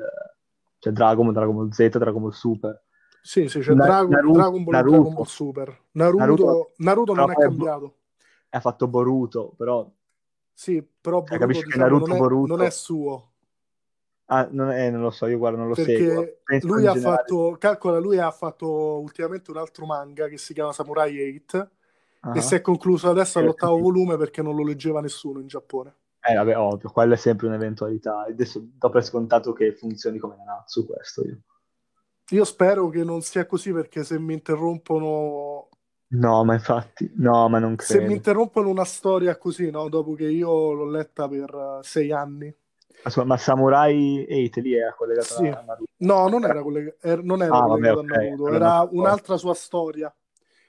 [SPEAKER 2] cioè Dragon Ball, Dragon Ball Z, Dragon Ball Super.
[SPEAKER 1] Sì, sì, c'è
[SPEAKER 2] Na-
[SPEAKER 1] Dragon,
[SPEAKER 2] Naruto-
[SPEAKER 1] Dragon Ball
[SPEAKER 2] Naruto.
[SPEAKER 1] Dragon Ball Super. Naruto,
[SPEAKER 2] Naruto-
[SPEAKER 1] Naruto non è cambiato.
[SPEAKER 2] Ha fatto Boruto, però
[SPEAKER 1] Sì, però
[SPEAKER 2] Cioè,
[SPEAKER 1] Boruto,
[SPEAKER 2] capisci che
[SPEAKER 1] diciamo,
[SPEAKER 2] Naruto,
[SPEAKER 1] non, è,
[SPEAKER 2] Boruto-
[SPEAKER 1] non è suo.
[SPEAKER 2] ah, non, è- non lo so, io guarda, non lo seguo.
[SPEAKER 1] Perché
[SPEAKER 2] Penso
[SPEAKER 1] lui ha
[SPEAKER 2] generale-
[SPEAKER 1] fatto, calcola, lui ha fatto ultimamente un altro manga che si chiama Samurai 8
[SPEAKER 2] Ah.
[SPEAKER 1] e si è concluso adesso all'ottavo
[SPEAKER 2] sì.
[SPEAKER 1] volume perché non lo leggeva nessuno in Giappone.
[SPEAKER 2] Eh, vabbè, ovvio, quella è sempre un'eventualità. Adesso do per scontato che funzioni come Nanatsu questo io.
[SPEAKER 1] Io spero che non sia così perché se mi interrompono
[SPEAKER 2] No, ma infatti, no, ma non
[SPEAKER 1] se mi
[SPEAKER 2] credo.
[SPEAKER 1] interrompono una storia così, no? Dopo che io l'ho letta per eh, sei anni.
[SPEAKER 2] Ma, scusa, ma Samurai 8 lì è collegato
[SPEAKER 1] Sì.
[SPEAKER 2] a Naruto?
[SPEAKER 1] No, non era, collega- er- non era
[SPEAKER 2] Ah,
[SPEAKER 1] collegato
[SPEAKER 2] vabbè,
[SPEAKER 1] a
[SPEAKER 2] ok.
[SPEAKER 1] Naruto, era un'altra sua storia.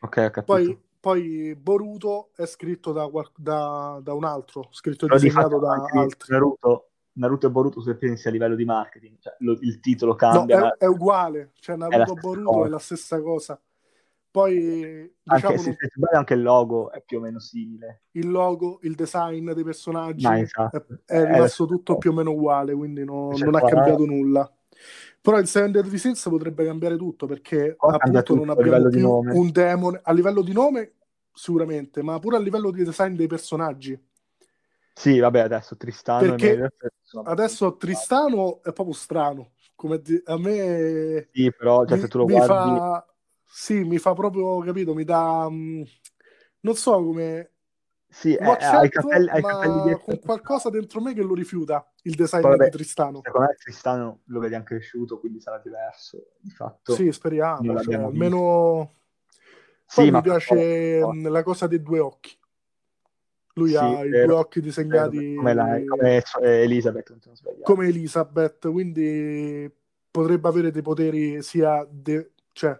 [SPEAKER 2] Ok, ho capito.
[SPEAKER 1] Poi, poi Boruto è scritto da, da- da un altro, scritto e disegnato da altri.
[SPEAKER 2] Naruto, Naruto e Boruto se pensi a livello di marketing, cioè, lo- il titolo
[SPEAKER 1] No,
[SPEAKER 2] cambia, ma
[SPEAKER 1] è, è uguale, cioè Naruto
[SPEAKER 2] stessa
[SPEAKER 1] Boruto
[SPEAKER 2] cosa.
[SPEAKER 1] è la stessa cosa. Poi,
[SPEAKER 2] anche
[SPEAKER 1] diciamo,
[SPEAKER 2] se
[SPEAKER 1] non-
[SPEAKER 2] anche il logo è più o meno simile.
[SPEAKER 1] il logo, il design dei personaggi è,
[SPEAKER 2] esatto.
[SPEAKER 1] è
[SPEAKER 2] È
[SPEAKER 1] rimasto
[SPEAKER 2] la stessa
[SPEAKER 1] tutto più o meno uguale, quindi no-
[SPEAKER 2] Cioè,
[SPEAKER 1] non ha cambiato nulla. Però il Seven Deadly Sins potrebbe cambiare tutto perché
[SPEAKER 2] cambia
[SPEAKER 1] appunto non
[SPEAKER 2] tutto
[SPEAKER 1] abbiamo più
[SPEAKER 2] nome.
[SPEAKER 1] un demone a livello di nome sicuramente, ma pure a livello di design dei personaggi.
[SPEAKER 2] Sì, vabbè, adesso Tristano
[SPEAKER 1] Perché
[SPEAKER 2] sono
[SPEAKER 1] Adesso Tristano è proprio strano, come di- a me
[SPEAKER 2] Sì, però cioè,
[SPEAKER 1] mi,
[SPEAKER 2] se tu lo guardi,
[SPEAKER 1] fa sì, mi fa proprio, capito, mi dà mh, non so come
[SPEAKER 2] Sì,
[SPEAKER 1] Lo
[SPEAKER 2] eh, ha i
[SPEAKER 1] accetto,
[SPEAKER 2] capelli, ha i capelli dietro.
[SPEAKER 1] con qualcosa dentro me che lo rifiuta, il design
[SPEAKER 2] vabbè,
[SPEAKER 1] di Tristano.
[SPEAKER 2] secondo me Tristano lo vediamo cresciuto, quindi sarà diverso. Di fatto
[SPEAKER 1] Sì, speriamo, cioè, almeno... Poi mi piace
[SPEAKER 2] però-
[SPEAKER 1] mh, la cosa dei due occhi. Lui
[SPEAKER 2] Sì,
[SPEAKER 1] ha i
[SPEAKER 2] vero,
[SPEAKER 1] due occhi
[SPEAKER 2] vero,
[SPEAKER 1] disegnati
[SPEAKER 2] come, lei, come eh, Elizabeth,
[SPEAKER 1] come Elizabeth, quindi potrebbe avere dei poteri sia, de- cioè,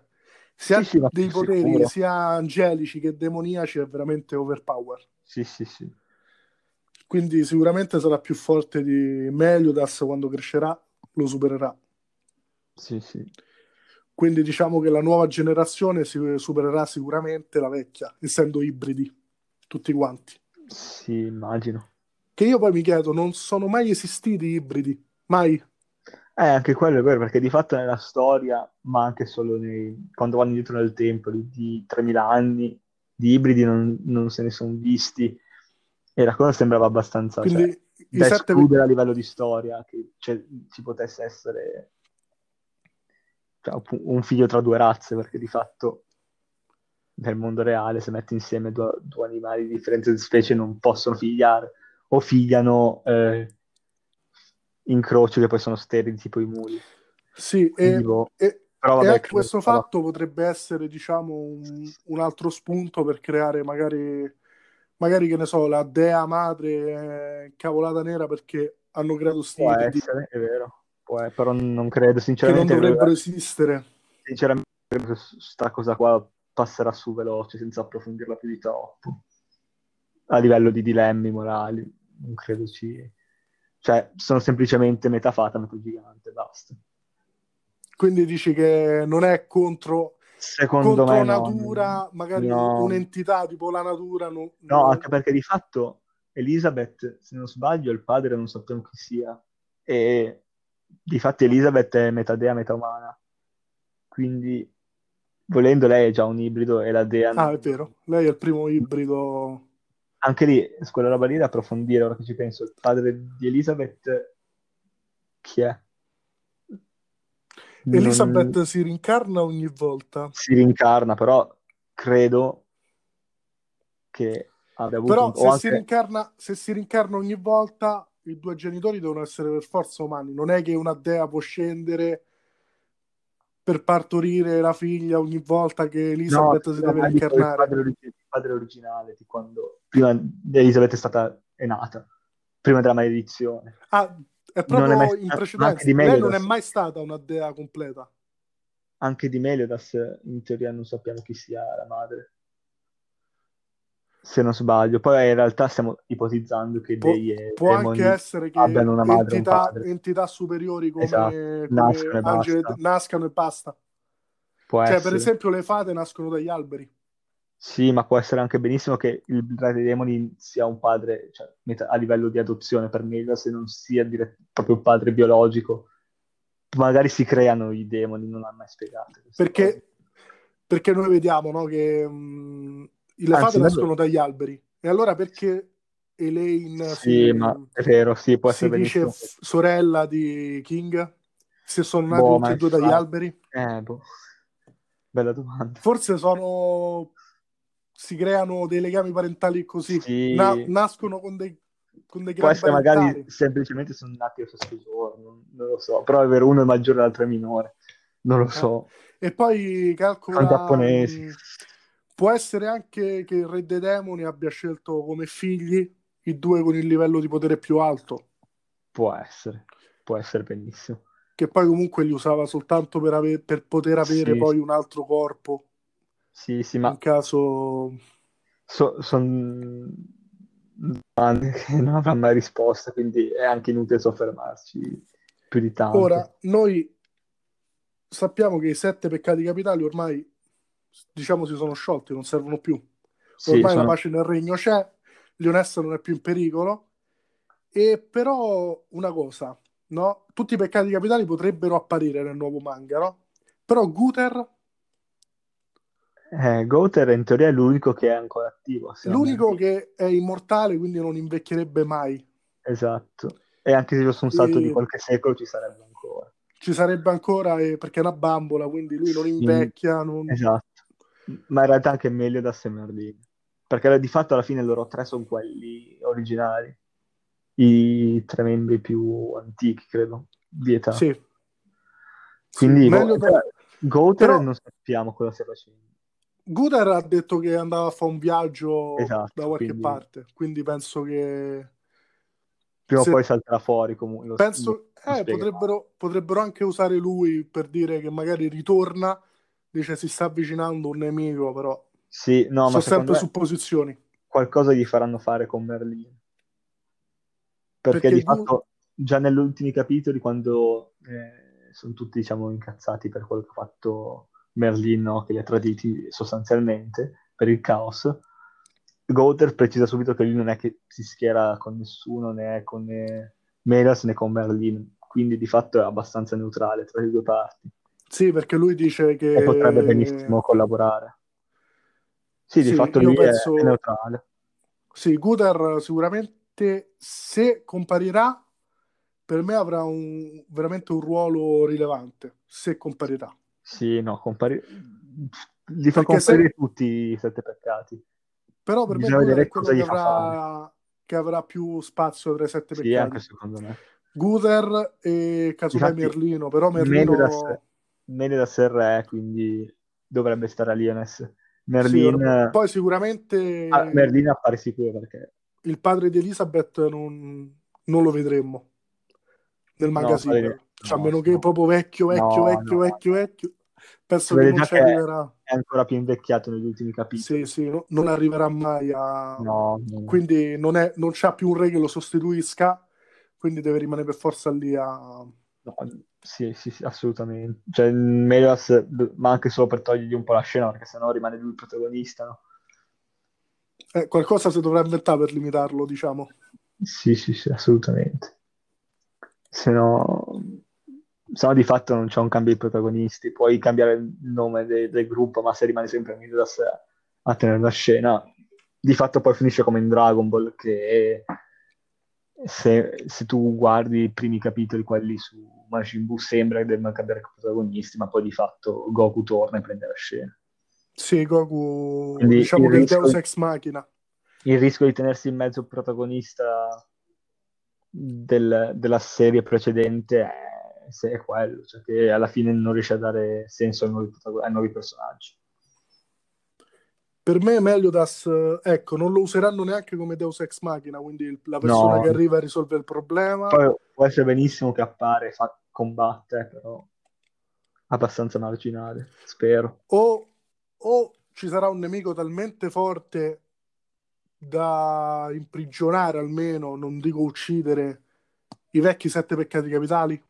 [SPEAKER 1] sia
[SPEAKER 2] Sì, sì,
[SPEAKER 1] dei poteri
[SPEAKER 2] sicuro.
[SPEAKER 1] sia angelici che demoniaci, è veramente overpower.
[SPEAKER 2] Sì, sì, sì.
[SPEAKER 1] Quindi sicuramente sarà più forte di Meliodas quando crescerà, lo supererà.
[SPEAKER 2] Sì, sì.
[SPEAKER 1] Quindi diciamo che la nuova generazione si supererà sicuramente la vecchia, essendo ibridi, tutti quanti.
[SPEAKER 2] Sì, immagino.
[SPEAKER 1] Che io poi mi chiedo, non sono mai esistiti ibridi? Mai?
[SPEAKER 2] Eh, anche quello è vero, perché di fatto nella storia, ma anche solo nei- quando vanno indietro nel tempo, di, di 3000 anni, di ibridi non, non se ne sono visti. E la cosa sembrava abbastanza, cioè,
[SPEAKER 1] Quindi i
[SPEAKER 2] da
[SPEAKER 1] sette...
[SPEAKER 2] escludere a livello di storia, che cioè, ci potesse essere cioè, un figlio tra due razze, perché di fatto nel mondo reale se metti insieme due, due animali di differente specie non possono figliare, o figliano eh, incroci che poi sono sterili, tipo i muli.
[SPEAKER 1] Sì, e,
[SPEAKER 2] boh,
[SPEAKER 1] e-
[SPEAKER 2] però vabbè, credo
[SPEAKER 1] questo
[SPEAKER 2] sarà-
[SPEAKER 1] fatto potrebbe essere, diciamo, un, un altro spunto per creare magari, magari, che ne so, la dea madre eh, cavolata nera perché hanno creato sti
[SPEAKER 2] può essere, è vero, può- però non credo,
[SPEAKER 1] che non
[SPEAKER 2] sinceramente,
[SPEAKER 1] dovrebbero esistere.
[SPEAKER 2] sinceramente credo che sta cosa qua passerà su veloce senza approfondirla più di troppo. A livello di dilemmi morali, non credo ci... Cioè, sono semplicemente metà fata, metà gigante, basta.
[SPEAKER 1] Quindi dici che non è contro,
[SPEAKER 2] Secondo
[SPEAKER 1] contro
[SPEAKER 2] me no.
[SPEAKER 1] natura, magari
[SPEAKER 2] No.
[SPEAKER 1] un'entità tipo la natura. non-
[SPEAKER 2] No,
[SPEAKER 1] non-
[SPEAKER 2] anche perché di fatto Elizabeth, se non sbaglio, il padre non sappiamo chi sia. E di fatto Elizabeth è metà dea, metà umana. Quindi, volendo, lei è già un ibrido e la dea...
[SPEAKER 1] Ah, è vero, lei è il primo ibrido.
[SPEAKER 2] Anche lì, su quella roba lì da approfondire, ora che ci penso. Il padre di Elizabeth, chi è? Non-
[SPEAKER 1] Elizabeth si rincarna ogni volta.
[SPEAKER 2] si rincarna, però credo che abbia avuto
[SPEAKER 1] Però
[SPEAKER 2] un-
[SPEAKER 1] se, si
[SPEAKER 2] anche-
[SPEAKER 1] rincarna, se si rincarna ogni volta, i due genitori devono essere per forza umani. Non è che una dea può scendere per partorire la figlia ogni volta che Elizabeth
[SPEAKER 2] No,
[SPEAKER 1] si deve
[SPEAKER 2] dico il
[SPEAKER 1] rincarnare.
[SPEAKER 2] padre, il padre originale di quando prima Elisabetta è stata è nata, prima della maledizione.
[SPEAKER 1] Ah, è
[SPEAKER 2] è
[SPEAKER 1] proprio
[SPEAKER 2] mai
[SPEAKER 1] in precedenza. Lei non è
[SPEAKER 2] Meliodas.
[SPEAKER 1] mai stata una dea completa.
[SPEAKER 2] Anche di Meliodas, in teoria non sappiamo chi sia la madre, se non sbaglio. Poi in realtà stiamo ipotizzando che
[SPEAKER 1] Può,
[SPEAKER 2] dei e
[SPEAKER 1] può anche essere che
[SPEAKER 2] abbiano una madre e un
[SPEAKER 1] entità,
[SPEAKER 2] padre.
[SPEAKER 1] entità superiori come,
[SPEAKER 2] Esatto,
[SPEAKER 1] come
[SPEAKER 2] nascono e
[SPEAKER 1] angeli nascano e basta.
[SPEAKER 2] Può
[SPEAKER 1] Cioè, per
[SPEAKER 2] essere.
[SPEAKER 1] esempio, le fate nascono dagli alberi.
[SPEAKER 2] Sì, ma può essere anche benissimo che il re dei demoni sia un padre, cioè, a livello di adozione per Meliodas, se non sia dire- proprio un padre biologico. Magari si creano i demoni, non l'hanno mai spiegato.
[SPEAKER 1] Perché, perché noi vediamo no, che mh, le
[SPEAKER 2] Anzi,
[SPEAKER 1] fate nascono dagli alberi. E allora perché Elaine
[SPEAKER 2] Sì,
[SPEAKER 1] si,
[SPEAKER 2] ma è vero, sì, può essere
[SPEAKER 1] dice
[SPEAKER 2] benissimo.
[SPEAKER 1] f- sorella di King? Se sono nati
[SPEAKER 2] Boh,
[SPEAKER 1] tutti e due dagli alberi?
[SPEAKER 2] Eh, boh. Bella domanda.
[SPEAKER 1] Forse sono... si creano dei legami parentali così.
[SPEAKER 2] Sì.
[SPEAKER 1] Na- nascono con dei, con dei
[SPEAKER 2] Può essere
[SPEAKER 1] parentali.
[SPEAKER 2] magari semplicemente sono nati allo stesso giorno, non lo so. Però è vero, uno è maggiore e l'altro è minore. Non lo so.
[SPEAKER 1] E poi calcola...
[SPEAKER 2] Giapponesi.
[SPEAKER 1] Può essere anche che il Re dei Demoni abbia scelto come figli i due con il livello di potere più alto,
[SPEAKER 2] Può essere. Può essere benissimo.
[SPEAKER 1] che poi comunque li usava soltanto per, ave- per poter avere
[SPEAKER 2] Sì.
[SPEAKER 1] poi un altro corpo
[SPEAKER 2] Sì, sì, ma
[SPEAKER 1] in caso...
[SPEAKER 2] sono domande che non avrà mai risposta, quindi è anche inutile soffermarci più di tanto.
[SPEAKER 1] Ora, noi sappiamo che i sette peccati capitali ormai, diciamo, si sono sciolti, non servono più.
[SPEAKER 2] Sì,
[SPEAKER 1] Ormai
[SPEAKER 2] sono-
[SPEAKER 1] la pace nel regno c'è, Leonessa non è più in pericolo, e però una cosa, no? Tutti i peccati capitali potrebbero apparire nel nuovo manga, no? Però Guter,
[SPEAKER 2] Eh, Gother in teoria è l'unico che è ancora attivo.
[SPEAKER 1] l'unico che è immortale, quindi non invecchierebbe mai.
[SPEAKER 2] Esatto. E anche se fosse un salto
[SPEAKER 1] E-
[SPEAKER 2] di qualche secolo ci sarebbe ancora.
[SPEAKER 1] Ci sarebbe ancora, eh, perché è una bambola, quindi lui non invecchia, non...
[SPEAKER 2] Esatto. Ma in realtà anche Meliodas e Merlino. perché di fatto alla fine loro tre sono quelli originali, i tre membri più antichi, credo, di età.
[SPEAKER 1] Sì.
[SPEAKER 2] Quindi
[SPEAKER 1] Sì,
[SPEAKER 2] Go-
[SPEAKER 1] meglio da-
[SPEAKER 2] Gouter
[SPEAKER 1] però-
[SPEAKER 2] non sappiamo cosa stia facendo.
[SPEAKER 1] Guter ha detto che andava a fare un viaggio
[SPEAKER 2] Esatto,
[SPEAKER 1] da qualche
[SPEAKER 2] quindi-
[SPEAKER 1] parte, quindi penso che
[SPEAKER 2] Prima o
[SPEAKER 1] Se-
[SPEAKER 2] poi salterà fuori comunque. lo-
[SPEAKER 1] penso
[SPEAKER 2] lo
[SPEAKER 1] eh, potrebbero, potrebbero anche usare lui per dire che magari ritorna, dice si sta avvicinando un nemico, però
[SPEAKER 2] Sì, no, ma
[SPEAKER 1] sono sempre supposizioni.
[SPEAKER 2] qualcosa gli faranno fare con Merlin. Perché,
[SPEAKER 1] Perché
[SPEAKER 2] di
[SPEAKER 1] Gu-
[SPEAKER 2] fatto già negli ultimi capitoli, quando eh, sono tutti, diciamo, incazzati per quello che ha fatto Merlin, no? che li ha traditi sostanzialmente per il caos, Gouter precisa subito che lui non è che si schiera con nessuno, né con Melas né con Merlin, quindi di fatto è abbastanza neutrale tra le due parti
[SPEAKER 1] Sì, perché lui dice che
[SPEAKER 2] e potrebbe benissimo collaborare. Sì, di
[SPEAKER 1] Sì,
[SPEAKER 2] fatto
[SPEAKER 1] io
[SPEAKER 2] lui è-
[SPEAKER 1] penso-
[SPEAKER 2] è neutrale.
[SPEAKER 1] Sì, Guter sicuramente se comparirà, per me avrà un, veramente un ruolo rilevante, se comparirà.
[SPEAKER 2] Sì, no, compari... li fa
[SPEAKER 1] Perché se-
[SPEAKER 2] comparire tutti i sette peccati.
[SPEAKER 1] Però per
[SPEAKER 2] Bisogna
[SPEAKER 1] me
[SPEAKER 2] vedere
[SPEAKER 1] è quello
[SPEAKER 2] cosa
[SPEAKER 1] che
[SPEAKER 2] gli fa
[SPEAKER 1] avrà, che avrà più spazio tra i sette
[SPEAKER 2] Sì,
[SPEAKER 1] peccati.
[SPEAKER 2] anche secondo me.
[SPEAKER 1] Guter e casomai Merlino, però Merlino
[SPEAKER 2] Meledas, Meledas è il re, quindi dovrebbe stare a Lioness.
[SPEAKER 1] sì,
[SPEAKER 2] Merlin,
[SPEAKER 1] poi sicuramente
[SPEAKER 2] ah, Merlin appare sicuro perché
[SPEAKER 1] il padre di Elizabeth non, non lo vedremo nel magazine,
[SPEAKER 2] padre-
[SPEAKER 1] Cioè, a
[SPEAKER 2] no,
[SPEAKER 1] meno che
[SPEAKER 2] no.
[SPEAKER 1] proprio vecchio, vecchio,
[SPEAKER 2] No,
[SPEAKER 1] vecchio,
[SPEAKER 2] no.
[SPEAKER 1] vecchio, vecchio, penso che non ci arriverà.
[SPEAKER 2] è ancora più invecchiato negli ultimi capitoli.
[SPEAKER 1] Sì, sì, no- non arriverà mai a...
[SPEAKER 2] No, no.
[SPEAKER 1] Quindi non, è, non c'ha più un re che lo sostituisca, quindi deve rimanere per forza lì a...
[SPEAKER 2] No, sì, sì, sì, assolutamente. Cioè, Meleas, ma anche solo per togliergli un po' la scena, perché sennò rimane lui il protagonista, no?
[SPEAKER 1] Eh, qualcosa si dovrà inventare per limitarlo, diciamo.
[SPEAKER 2] Sì, sì, sì, assolutamente. Se no, se no di fatto non c'è un cambio di protagonisti. Puoi cambiare il nome de- del gruppo, ma se rimane sempre Midas a tenere la scena, di fatto poi finisce come in Dragon Ball, che se, se tu guardi i primi capitoli, quelli su Majin Buu, sembra che debbano cambiare protagonisti, ma poi di fatto Goku torna e prende la scena.
[SPEAKER 1] Sì, Goku,
[SPEAKER 2] Quindi
[SPEAKER 1] diciamo
[SPEAKER 2] il
[SPEAKER 1] che è Deus Ex Machina.
[SPEAKER 2] il rischio di tenersi in mezzo protagonista del- della serie precedente è, se è quello, cioè che alla fine non riesce a dare senso ai nuovi, ai nuovi personaggi.
[SPEAKER 1] Per me Meliodas, ecco, non lo useranno neanche come Deus Ex Machina, quindi la persona
[SPEAKER 2] No.
[SPEAKER 1] che arriva risolve il problema.
[SPEAKER 2] Poi può essere benissimo che appare, fa, combatte, però abbastanza marginale, spero.
[SPEAKER 1] O, o ci sarà un nemico talmente forte da imprigionare almeno, non dico uccidere, i vecchi sette peccati capitali,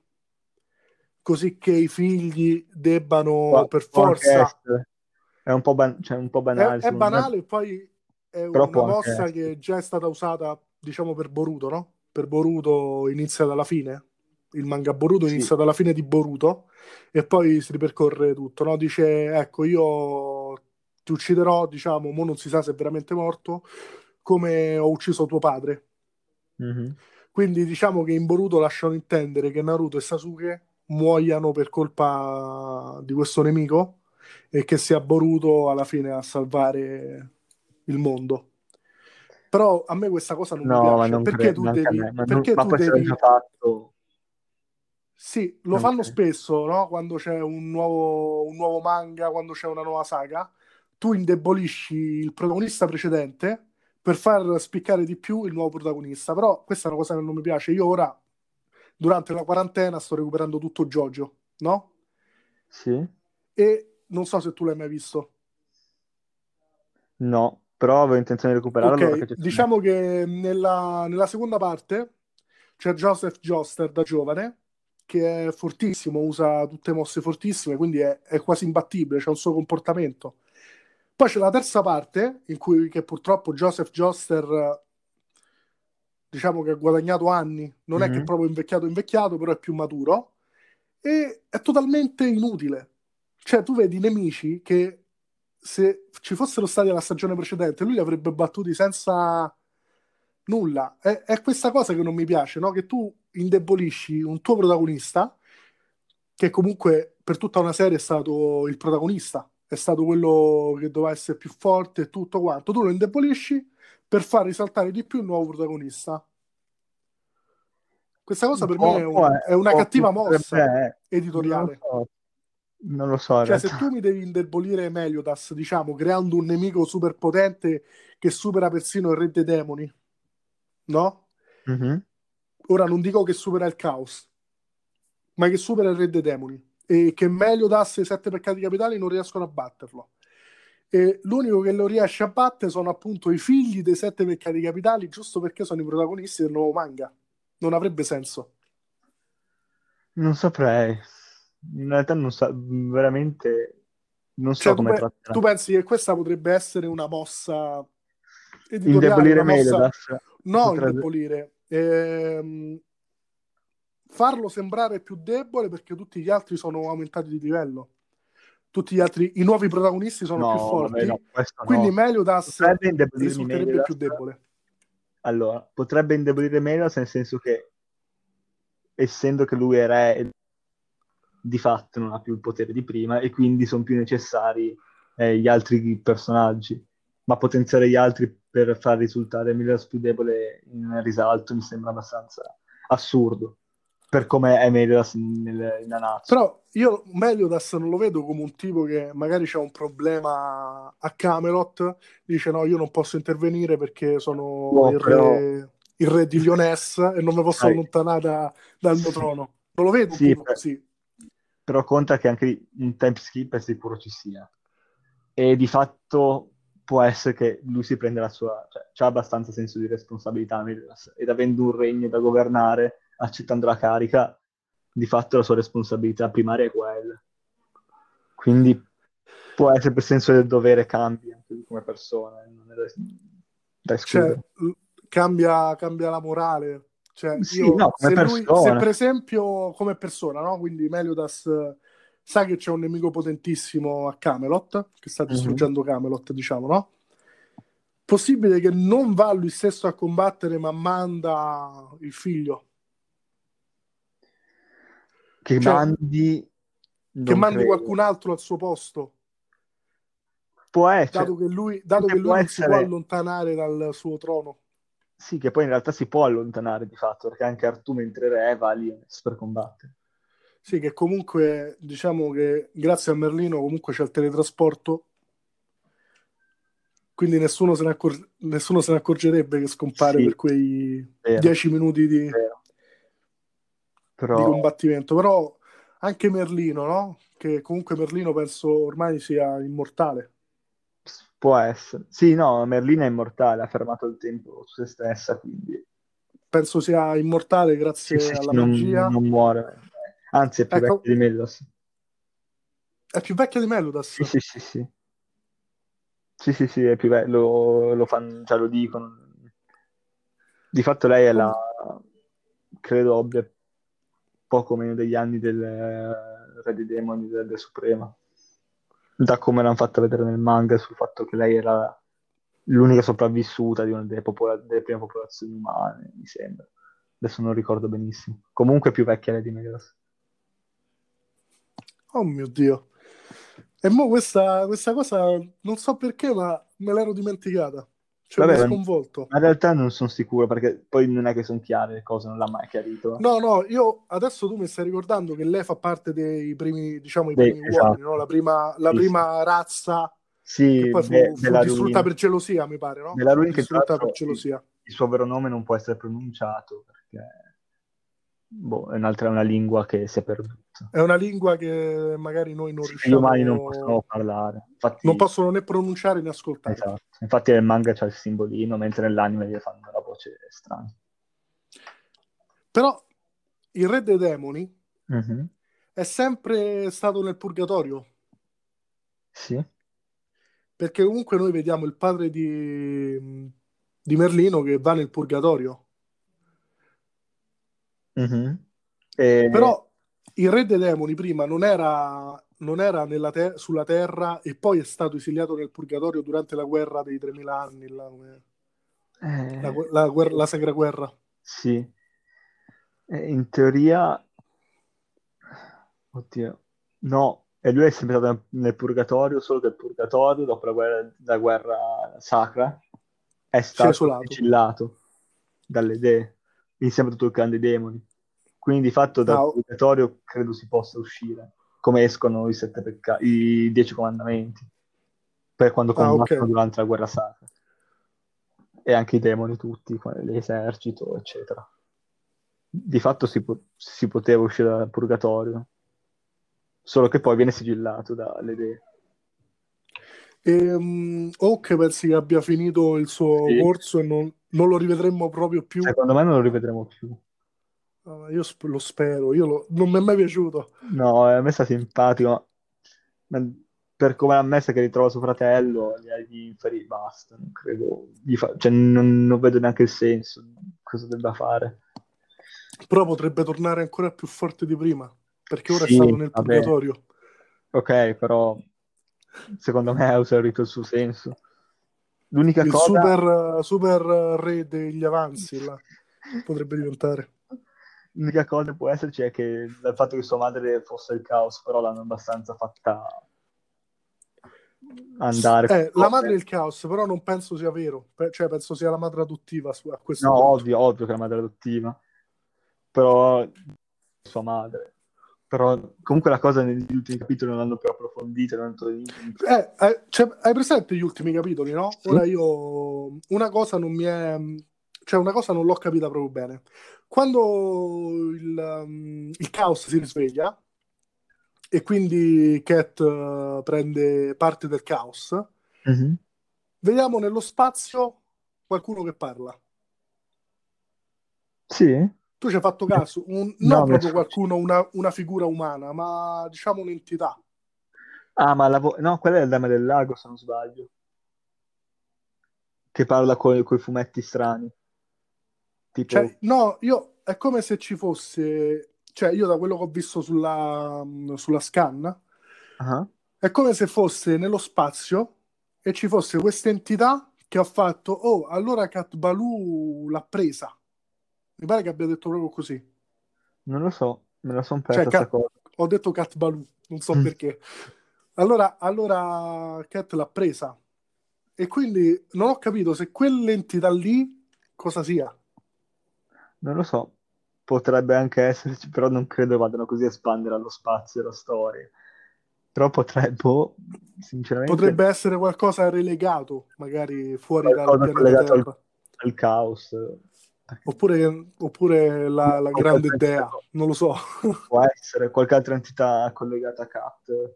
[SPEAKER 1] così che i figli debbano
[SPEAKER 2] Può-
[SPEAKER 1] per forza...
[SPEAKER 2] È un po', ban- cioè, un po'
[SPEAKER 1] È,
[SPEAKER 2] banale.
[SPEAKER 1] è
[SPEAKER 2] me.
[SPEAKER 1] banale, e poi è
[SPEAKER 2] Però
[SPEAKER 1] una mossa
[SPEAKER 2] essere.
[SPEAKER 1] che già è stata usata, diciamo, per Boruto, no? Per Boruto inizia dalla fine. Il manga Boruto
[SPEAKER 2] Sì.
[SPEAKER 1] inizia dalla fine di Boruto e poi si ripercorre tutto, no? Dice, ecco, io ti ucciderò, diciamo, mo non si sa se è veramente morto, come ho ucciso tuo padre.
[SPEAKER 2] Mhm.
[SPEAKER 1] Quindi diciamo che in Boruto lasciano intendere che Naruto e Sasuke muoiano per colpa di questo nemico e che sia Boruto alla fine a salvare il mondo. Però a me questa cosa non mi
[SPEAKER 2] No, ma
[SPEAKER 1] piace.
[SPEAKER 2] non
[SPEAKER 1] Perché
[SPEAKER 2] credo,
[SPEAKER 1] tu
[SPEAKER 2] a
[SPEAKER 1] devi...
[SPEAKER 2] me. Ma, non-
[SPEAKER 1] Perché
[SPEAKER 2] ma
[SPEAKER 1] tu
[SPEAKER 2] essere
[SPEAKER 1] devi...
[SPEAKER 2] fatto.
[SPEAKER 1] Sì, lo
[SPEAKER 2] Non
[SPEAKER 1] fanno spesso, no? Quando c'è un nuovo, un nuovo manga, quando c'è una nuova saga, tu indebolisci il protagonista precedente per far spiccare di più il nuovo protagonista. Però questa è una cosa che non mi piace. Io ora, durante la quarantena, sto recuperando tutto Jojo, no?
[SPEAKER 2] Sì?
[SPEAKER 1] E non so se tu l'hai mai visto.
[SPEAKER 2] No, però avevo intenzione di recuperarlo
[SPEAKER 1] Ok,
[SPEAKER 2] perché c'è
[SPEAKER 1] diciamo che nella, nella seconda parte c'è Joseph Joster da giovane che è fortissimo, usa tutte mosse fortissime, quindi è, è quasi imbattibile, c'è un suo comportamento. Poi c'è la terza parte in cui che purtroppo Joseph Joster diciamo che ha guadagnato anni, non è che
[SPEAKER 2] Mhm.
[SPEAKER 1] è proprio invecchiato invecchiato, però è più maturo e è totalmente inutile. Cioè tu vedi nemici che se ci fossero stati alla stagione precedente lui li avrebbe battuti senza nulla. È, è questa cosa che non mi piace, no? Che tu indebolisci un tuo protagonista che comunque per tutta una serie è stato il protagonista, è stato quello che doveva essere più forte e tutto quanto. Tu lo indebolisci per far risaltare di più il nuovo protagonista. Questa cosa per me è, un, è una cattiva mossa editoriale.
[SPEAKER 2] Non lo so. Non lo so
[SPEAKER 1] cioè, se tu mi devi indebolire Meliodas, diciamo, creando un nemico super potente che supera persino il re dei demoni, no?
[SPEAKER 2] Mm-hmm.
[SPEAKER 1] Ora non dico che supera il caos, ma che supera il re dei demoni e che Meliodas e i sette peccati capitali non riescono a batterlo. E l'unico che lo riesce a battere sono appunto i figli dei sette peccati capitali, giusto perché sono i protagonisti del nuovo manga. Non avrebbe senso.
[SPEAKER 2] Non saprei. In realtà non so, veramente non so cioè, come
[SPEAKER 1] tu, tu pensi che questa potrebbe essere una mossa
[SPEAKER 2] indebolire Meliodas?
[SPEAKER 1] No, potrebbe... indebolire. Ehm, farlo sembrare più debole perché tutti gli altri sono aumentati di livello. Tutti gli altri, i nuovi protagonisti sono
[SPEAKER 2] no,
[SPEAKER 1] più forti.
[SPEAKER 2] Vabbè, no,
[SPEAKER 1] quindi
[SPEAKER 2] no.
[SPEAKER 1] Meliodas risulterebbe Meliodas. più debole.
[SPEAKER 2] Allora, potrebbe indebolire Meliodas nel senso che essendo che lui è re di fatto non ha più il potere di prima e quindi sono più necessari eh, gli altri personaggi ma potenziare gli altri per far risultare Meliodas più debole in risalto mi sembra abbastanza assurdo per come è Meliodas nel, in Nanatsu.
[SPEAKER 1] Però io Meliodas non lo vedo come un tipo che magari c'è un problema a Camelot, dice no, io non posso intervenire perché sono no, il,
[SPEAKER 2] però...
[SPEAKER 1] re, il, re, di Lyoness e non mi posso Dai. allontanare da, dal mio trono. Non lo vedo
[SPEAKER 2] sì,
[SPEAKER 1] per... così.
[SPEAKER 2] Però conta che anche un time skip è sicuro ci sia. E di fatto può essere che lui si prenda la sua... cioè ha abbastanza senso di responsabilità Meliodas ed avendo un regno da governare accettando la carica, di fatto la sua responsabilità primaria è quella. Quindi può essere per senso del dovere cambia anche come persona, non è da, da
[SPEAKER 1] cioè, cambia, cambia, la morale. Cioè,
[SPEAKER 2] sì, io, no, se, lui,
[SPEAKER 1] se, per esempio come persona, no? quindi Meliodas sa che c'è un nemico potentissimo a Camelot, che sta mhm. distruggendo mm-hmm. Camelot, diciamo, no? Possibile che non va lui stesso a combattere, ma manda il figlio
[SPEAKER 2] che cioè, mandi
[SPEAKER 1] che mandi credo. qualcun altro al suo posto?
[SPEAKER 2] Può essere.
[SPEAKER 1] Dato che lui, dato che, che lui non essere... si può allontanare dal suo trono.
[SPEAKER 2] Sì che poi in realtà si può allontanare di fatto perché anche Artù mentre re va lì per combattere.
[SPEAKER 1] Sì che comunque diciamo che grazie a Merlino comunque c'è il teletrasporto. Quindi nessuno se ne, accor- nessuno se ne accorgerebbe che scompare sì, per quei vero. dieci minuti di, vero però... di combattimento. Però anche Merlino, no? Che comunque Merlino penso ormai sia immortale.
[SPEAKER 2] Può essere. Sì, no, Merlino è immortale, ha fermato il tempo su se stessa, quindi...
[SPEAKER 1] Penso sia immortale grazie sì, sì, alla
[SPEAKER 2] non,
[SPEAKER 1] magia.
[SPEAKER 2] Non muore. Anzi, è più ecco... vecchio di Melodas.
[SPEAKER 1] È più vecchio di Melodas?
[SPEAKER 2] Sì, sì, sì, sì. Sì, sì, sì, è più vecchio, lo, lo, fanno, cioè lo dicono. Di fatto lei è la... credo abbia poco meno degli anni del eh, Re dei Demoni del, del Suprema. Da come l'hanno fatta vedere nel manga sul fatto che lei era l'unica sopravvissuta di una delle, popola- delle prime popolazioni umane, mi sembra. Adesso non ricordo benissimo. Comunque più vecchia di Megas.
[SPEAKER 1] Oh mio Dio. E mo questa, questa cosa non so perché, ma me l'ero dimenticata. Cioè, Vabbè, sconvolto.
[SPEAKER 2] In realtà non sono sicuro perché poi non è che sono chiare le cose, non l'ha mai chiarito.
[SPEAKER 1] No, no, io adesso tu mi stai ricordando che lei fa parte dei primi, diciamo, i primi Beh, esatto. uomini, no? la prima, la sì, prima sì. razza
[SPEAKER 2] sì,
[SPEAKER 1] che poi fu,
[SPEAKER 2] be-
[SPEAKER 1] fu distrutta per gelosia, mi pare, no?
[SPEAKER 2] Della Ruin che distrutta per gelosia. Il suo vero nome non può essere pronunciato perché boh, è un'altra una lingua che si è perduta.
[SPEAKER 1] È una lingua che magari noi non
[SPEAKER 2] sì,
[SPEAKER 1] riusciamo...
[SPEAKER 2] Umani non possono parlare.
[SPEAKER 1] Infatti... Non possono né pronunciare né ascoltare.
[SPEAKER 2] Esatto. Infatti nel manga c'è il simbolino, mentre nell'anime gli fanno la voce strana.
[SPEAKER 1] Però il re dei demoni
[SPEAKER 2] mm-hmm.
[SPEAKER 1] è sempre stato nel purgatorio.
[SPEAKER 2] Sì.
[SPEAKER 1] Perché comunque noi vediamo il padre di, di Merlino che va nel purgatorio.
[SPEAKER 2] Mm-hmm.
[SPEAKER 1] E... Però il re dei demoni prima non era, non era te- sulla terra e poi è stato esiliato nel purgatorio durante la guerra dei 3000 anni, la, eh... la, la, guerra, la Sacra Guerra.
[SPEAKER 2] Sì. in teoria... Oddio. No, E lui è sempre stato nel purgatorio, solo che il purgatorio, dopo la guerra, la guerra sacra, è stato sigillato dalle dee, insieme a tutto il clan dei demoni. Quindi di fatto dal no. purgatorio credo si possa uscire, come escono i sette peccati, i dieci comandamenti, per quando combattono ah, okay. durante la guerra sacra. E anche i demoni tutti, l'esercito, eccetera. Di fatto si, po- si poteva uscire dal purgatorio, solo che poi viene sigillato dalle idee.
[SPEAKER 1] E, um, Oak pensi che abbia finito il suo sì. corso e non, non, lo rivedremo proprio più?
[SPEAKER 2] Secondo me non lo rivedremo più.
[SPEAKER 1] Uh, io sp- lo spero, io lo... non mi è mai piaciuto.
[SPEAKER 2] No, a me sta simpatico, ma per come ha messo che ritrova suo fratello, gli inferi basta, non credo, fa... cioè, non, non vedo neanche il senso, cosa debba fare.
[SPEAKER 1] Però potrebbe tornare ancora più forte di prima, perché ora sì, è stato nel vabbè. purgatorio.
[SPEAKER 2] Ok, però secondo me ha esaurito il suo senso. L'unica
[SPEAKER 1] il
[SPEAKER 2] cosa...
[SPEAKER 1] super, super re degli avanzi là, potrebbe diventare.
[SPEAKER 2] L'unica cosa può esserci è che il fatto che sua madre fosse il caos, però l'hanno abbastanza fatta andare.
[SPEAKER 1] Eh, la madre del caos, però non penso sia vero, cioè penso sia la madre adottiva a questo
[SPEAKER 2] No,
[SPEAKER 1] punto.
[SPEAKER 2] ovvio, ovvio che è la madre adottiva, però sua madre però comunque la cosa negli ultimi capitoli non hanno più approfondito. Non
[SPEAKER 1] eh, eh, cioè, hai presente gli ultimi capitoli, no? Sì. Ora io una cosa non mi è... Cioè, una cosa non l'ho capita proprio bene. Quando il, um, il caos si risveglia e quindi Cat uh, prende parte del caos, mm-hmm. vediamo nello spazio qualcuno che parla.
[SPEAKER 2] Sì.
[SPEAKER 1] Tu ci hai fatto caso, un, non no, proprio qualcuno, una, una, figura umana, ma diciamo un'entità.
[SPEAKER 2] Ah, ma la vo- no, quella è il Dama del Lago, se non sbaglio. Che parla con i fumetti strani.
[SPEAKER 1] Tipo... Cioè, no, io è come se ci fosse, cioè io da quello che ho visto sulla, sulla scan, uh-huh. è come se fosse nello spazio e ci fosse questa entità che ha fatto, oh, allora Cat Baloo l'ha presa mi pare che abbia detto proprio così.
[SPEAKER 2] Non lo so, me la sono persa cioè,
[SPEAKER 1] cat, Ho detto Cat Baloo, non so mm. perché. Allora, allora Cat l'ha presa. E quindi non ho capito se quell'entità lì cosa sia.
[SPEAKER 2] Non lo so, potrebbe anche esserci, però non credo vadano così a espandere allo spazio la storia. Però potrebbe, boh, sinceramente...
[SPEAKER 1] Potrebbe essere qualcosa relegato, magari fuori dal pianeta. Al,
[SPEAKER 2] al caos.
[SPEAKER 1] Oppure, oppure la, la grande idea, non lo so.
[SPEAKER 2] Può essere qualche altra entità collegata a Cat.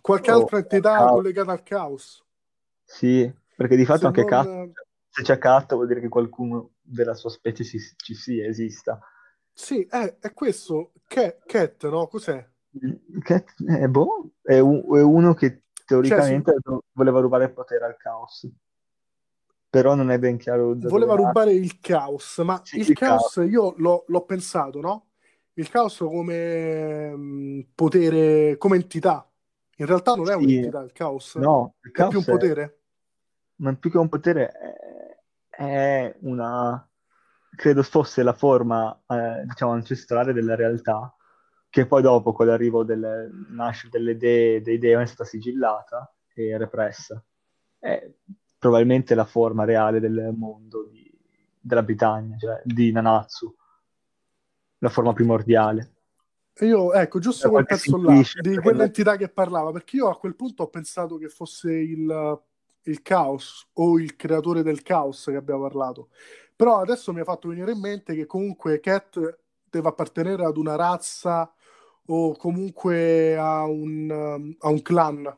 [SPEAKER 1] Qualche altra entità collegata al caos.
[SPEAKER 2] Sì, perché di fatto se anche non... Cat, se c'è Cat vuol dire che qualcuno della sua specie ci, ci sia, esista.
[SPEAKER 1] Sì, è, è questo. Cat, Cat, no? Cos'è?
[SPEAKER 2] Cat, eh, boh, è, un, è uno che teoricamente cioè, sì. voleva rubare il potere al caos però non è ben chiaro.
[SPEAKER 1] Voleva rubare il caos, ma sì, il, il, caos, caos. io l'ho, l'ho, pensato, no? Il caos come mh, mm, potere, come entità. In realtà non è sì. un'entità il caos.
[SPEAKER 2] No, il caos
[SPEAKER 1] è più un potere. È...
[SPEAKER 2] Ma più che un potere è, è una... Credo fosse la forma, eh, diciamo, ancestrale della realtà, che poi dopo, con l'arrivo del nascere delle idee, dei dei è stata sigillata e repressa. È probabilmente la forma reale del mondo di, della Britannia, cioè di Nanatsu, la forma primordiale.
[SPEAKER 1] Io, ecco, giusto quel pezzo là, di quell'entità che parlava, perché io a quel punto ho pensato che fosse il, il caos o il creatore del caos che abbiamo parlato. Però adesso mi ha fatto venire in mente che comunque Cat deve appartenere ad una razza o comunque a un, a un clan.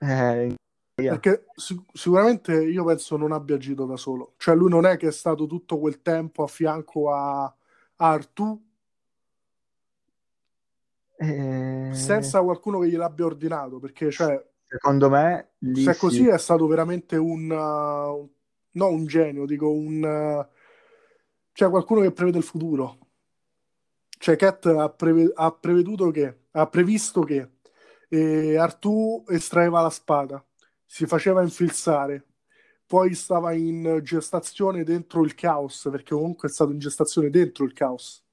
[SPEAKER 2] Eh,
[SPEAKER 1] perché sic- sicuramente io penso non abbia agito da solo. Cioè lui non è che è stato tutto quel tempo a fianco a, a Artù
[SPEAKER 2] eh...
[SPEAKER 1] senza qualcuno che gliel'abbia ordinato. Perché cioè,
[SPEAKER 2] secondo me
[SPEAKER 1] se è così è stato veramente un, uh, no un genio, dico un uh, cioè qualcuno che prevede il futuro. Cioè Cat ha, preve- ha preveduto che ha previsto che eh, Artù estraeva la spada si faceva infilzare, poi stava in gestazione dentro il caos, perché comunque è stato in gestazione dentro il caos.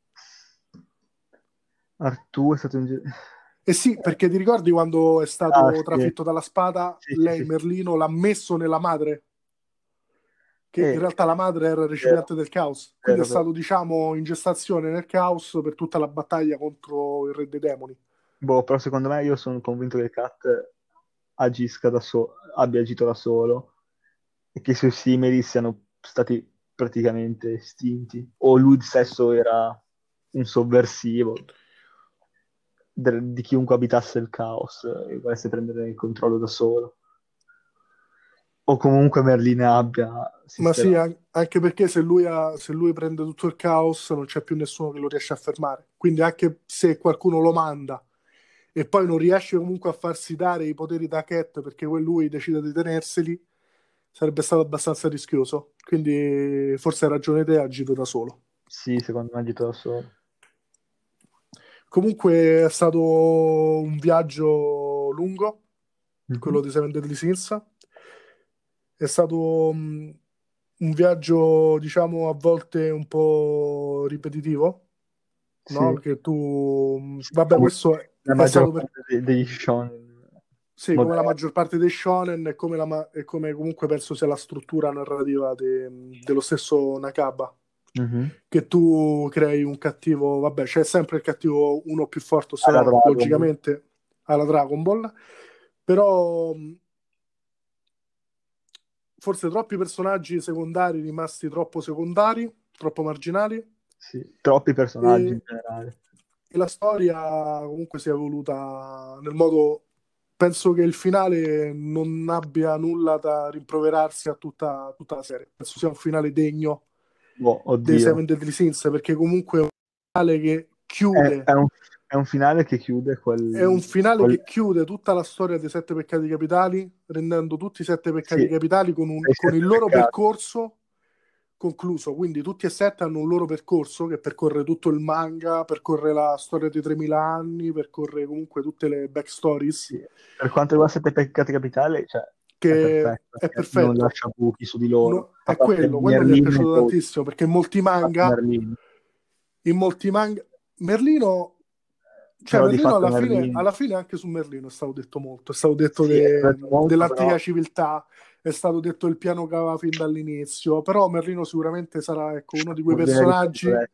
[SPEAKER 2] Artù è stato in
[SPEAKER 1] Eh sì, perché ti ricordi quando è stato
[SPEAKER 2] Ah, sì.
[SPEAKER 1] trafitto dalla spada,
[SPEAKER 2] Sì, sì,
[SPEAKER 1] lei,
[SPEAKER 2] sì.
[SPEAKER 1] Merlino, l'ha messo nella madre? Che
[SPEAKER 2] Eh,
[SPEAKER 1] in realtà la madre era il recipiente
[SPEAKER 2] vero,
[SPEAKER 1] del caos. Quindi è stato, diciamo, in gestazione nel caos per tutta la battaglia contro il re dei demoni.
[SPEAKER 2] Boh, però secondo me io sono convinto che Kat agisca da solo, abbia agito da solo e che i suoi simili siano stati praticamente estinti. O lui stesso era un sovversivo de- di chiunque abitasse il caos e volesse prendere il controllo da solo. O comunque Merlina abbia
[SPEAKER 1] Ma sì, an- anche perché se lui, ha- se lui prende tutto il caos non c'è più nessuno che lo riesce a fermare. Quindi anche se qualcuno lo manda e poi non riesce comunque a farsi dare i poteri da Cat perché lui decide di tenerseli, sarebbe stato abbastanza rischioso. Quindi forse hai ragione te, agito da solo.
[SPEAKER 2] Sì, secondo me agito da solo.
[SPEAKER 1] Comunque è stato un viaggio lungo,
[SPEAKER 2] Mhm.
[SPEAKER 1] quello di Seven Deadly Sins. È stato mm, un viaggio, diciamo, a volte un po' ripetitivo, no?
[SPEAKER 2] Sì.
[SPEAKER 1] Che tu... Vabbè,
[SPEAKER 2] Come
[SPEAKER 1] questo è,
[SPEAKER 2] la
[SPEAKER 1] è stato
[SPEAKER 2] maggior
[SPEAKER 1] per...
[SPEAKER 2] parte degli shonen
[SPEAKER 1] Sì, come la maggior parte dei shonen e come, ma- e come comunque penso sia la struttura narrativa de- dello stesso Nakaba.
[SPEAKER 2] Mhm.
[SPEAKER 1] Che tu crei un cattivo, vabbè, c'è sempre il cattivo uno più forte, se no, logicamente alla Dragon Ball, però mh, forse troppi personaggi secondari rimasti troppo secondari, troppo marginali,
[SPEAKER 2] Sì, troppi personaggi
[SPEAKER 1] e,
[SPEAKER 2] in generale.
[SPEAKER 1] e la storia comunque si è evoluta nel modo... Penso che il finale non abbia nulla da rimproverarsi a tutta, tutta la serie. Penso sia un finale degno Dei
[SPEAKER 2] oddio.
[SPEAKER 1] Seven Deadly Sins perché comunque è un finale che
[SPEAKER 2] È,
[SPEAKER 1] chiude
[SPEAKER 2] è un, è un finale che chiude
[SPEAKER 1] è un
[SPEAKER 2] quel,
[SPEAKER 1] finale
[SPEAKER 2] quel-
[SPEAKER 1] che chiude tutta la storia dei sette peccati capitali rendendo tutti i sette peccati
[SPEAKER 2] Sì,
[SPEAKER 1] capitali con, un-
[SPEAKER 2] dei
[SPEAKER 1] con il loro
[SPEAKER 2] peccati.
[SPEAKER 1] percorso concluso quindi tutti e sette hanno un loro percorso che percorre tutto il manga percorre la storia dei 3000 anni percorre comunque tutte le backstories
[SPEAKER 2] Sì. Per quanto riguarda Sette Peccati Capitali, cioè, è
[SPEAKER 1] che
[SPEAKER 2] perfetto,
[SPEAKER 1] è
[SPEAKER 2] non
[SPEAKER 1] perfetto.
[SPEAKER 2] lascia buchi su di loro,
[SPEAKER 1] No, è quello, quello mi è piaciuto
[SPEAKER 2] Toad,
[SPEAKER 1] tantissimo perché in molti manga in molti manga Merlino cioè Merlino alla fine,
[SPEAKER 2] Merlino...
[SPEAKER 1] alla fine anche su Merlino è stato detto molto, è stato detto
[SPEAKER 2] Sì, è
[SPEAKER 1] de-
[SPEAKER 2] detto molto,
[SPEAKER 1] dell'antica
[SPEAKER 2] però...
[SPEAKER 1] civiltà, è stato detto il piano che aveva fin dall'inizio, però Merlino sicuramente sarà ecco, uno di quei personaggi
[SPEAKER 2] adesso.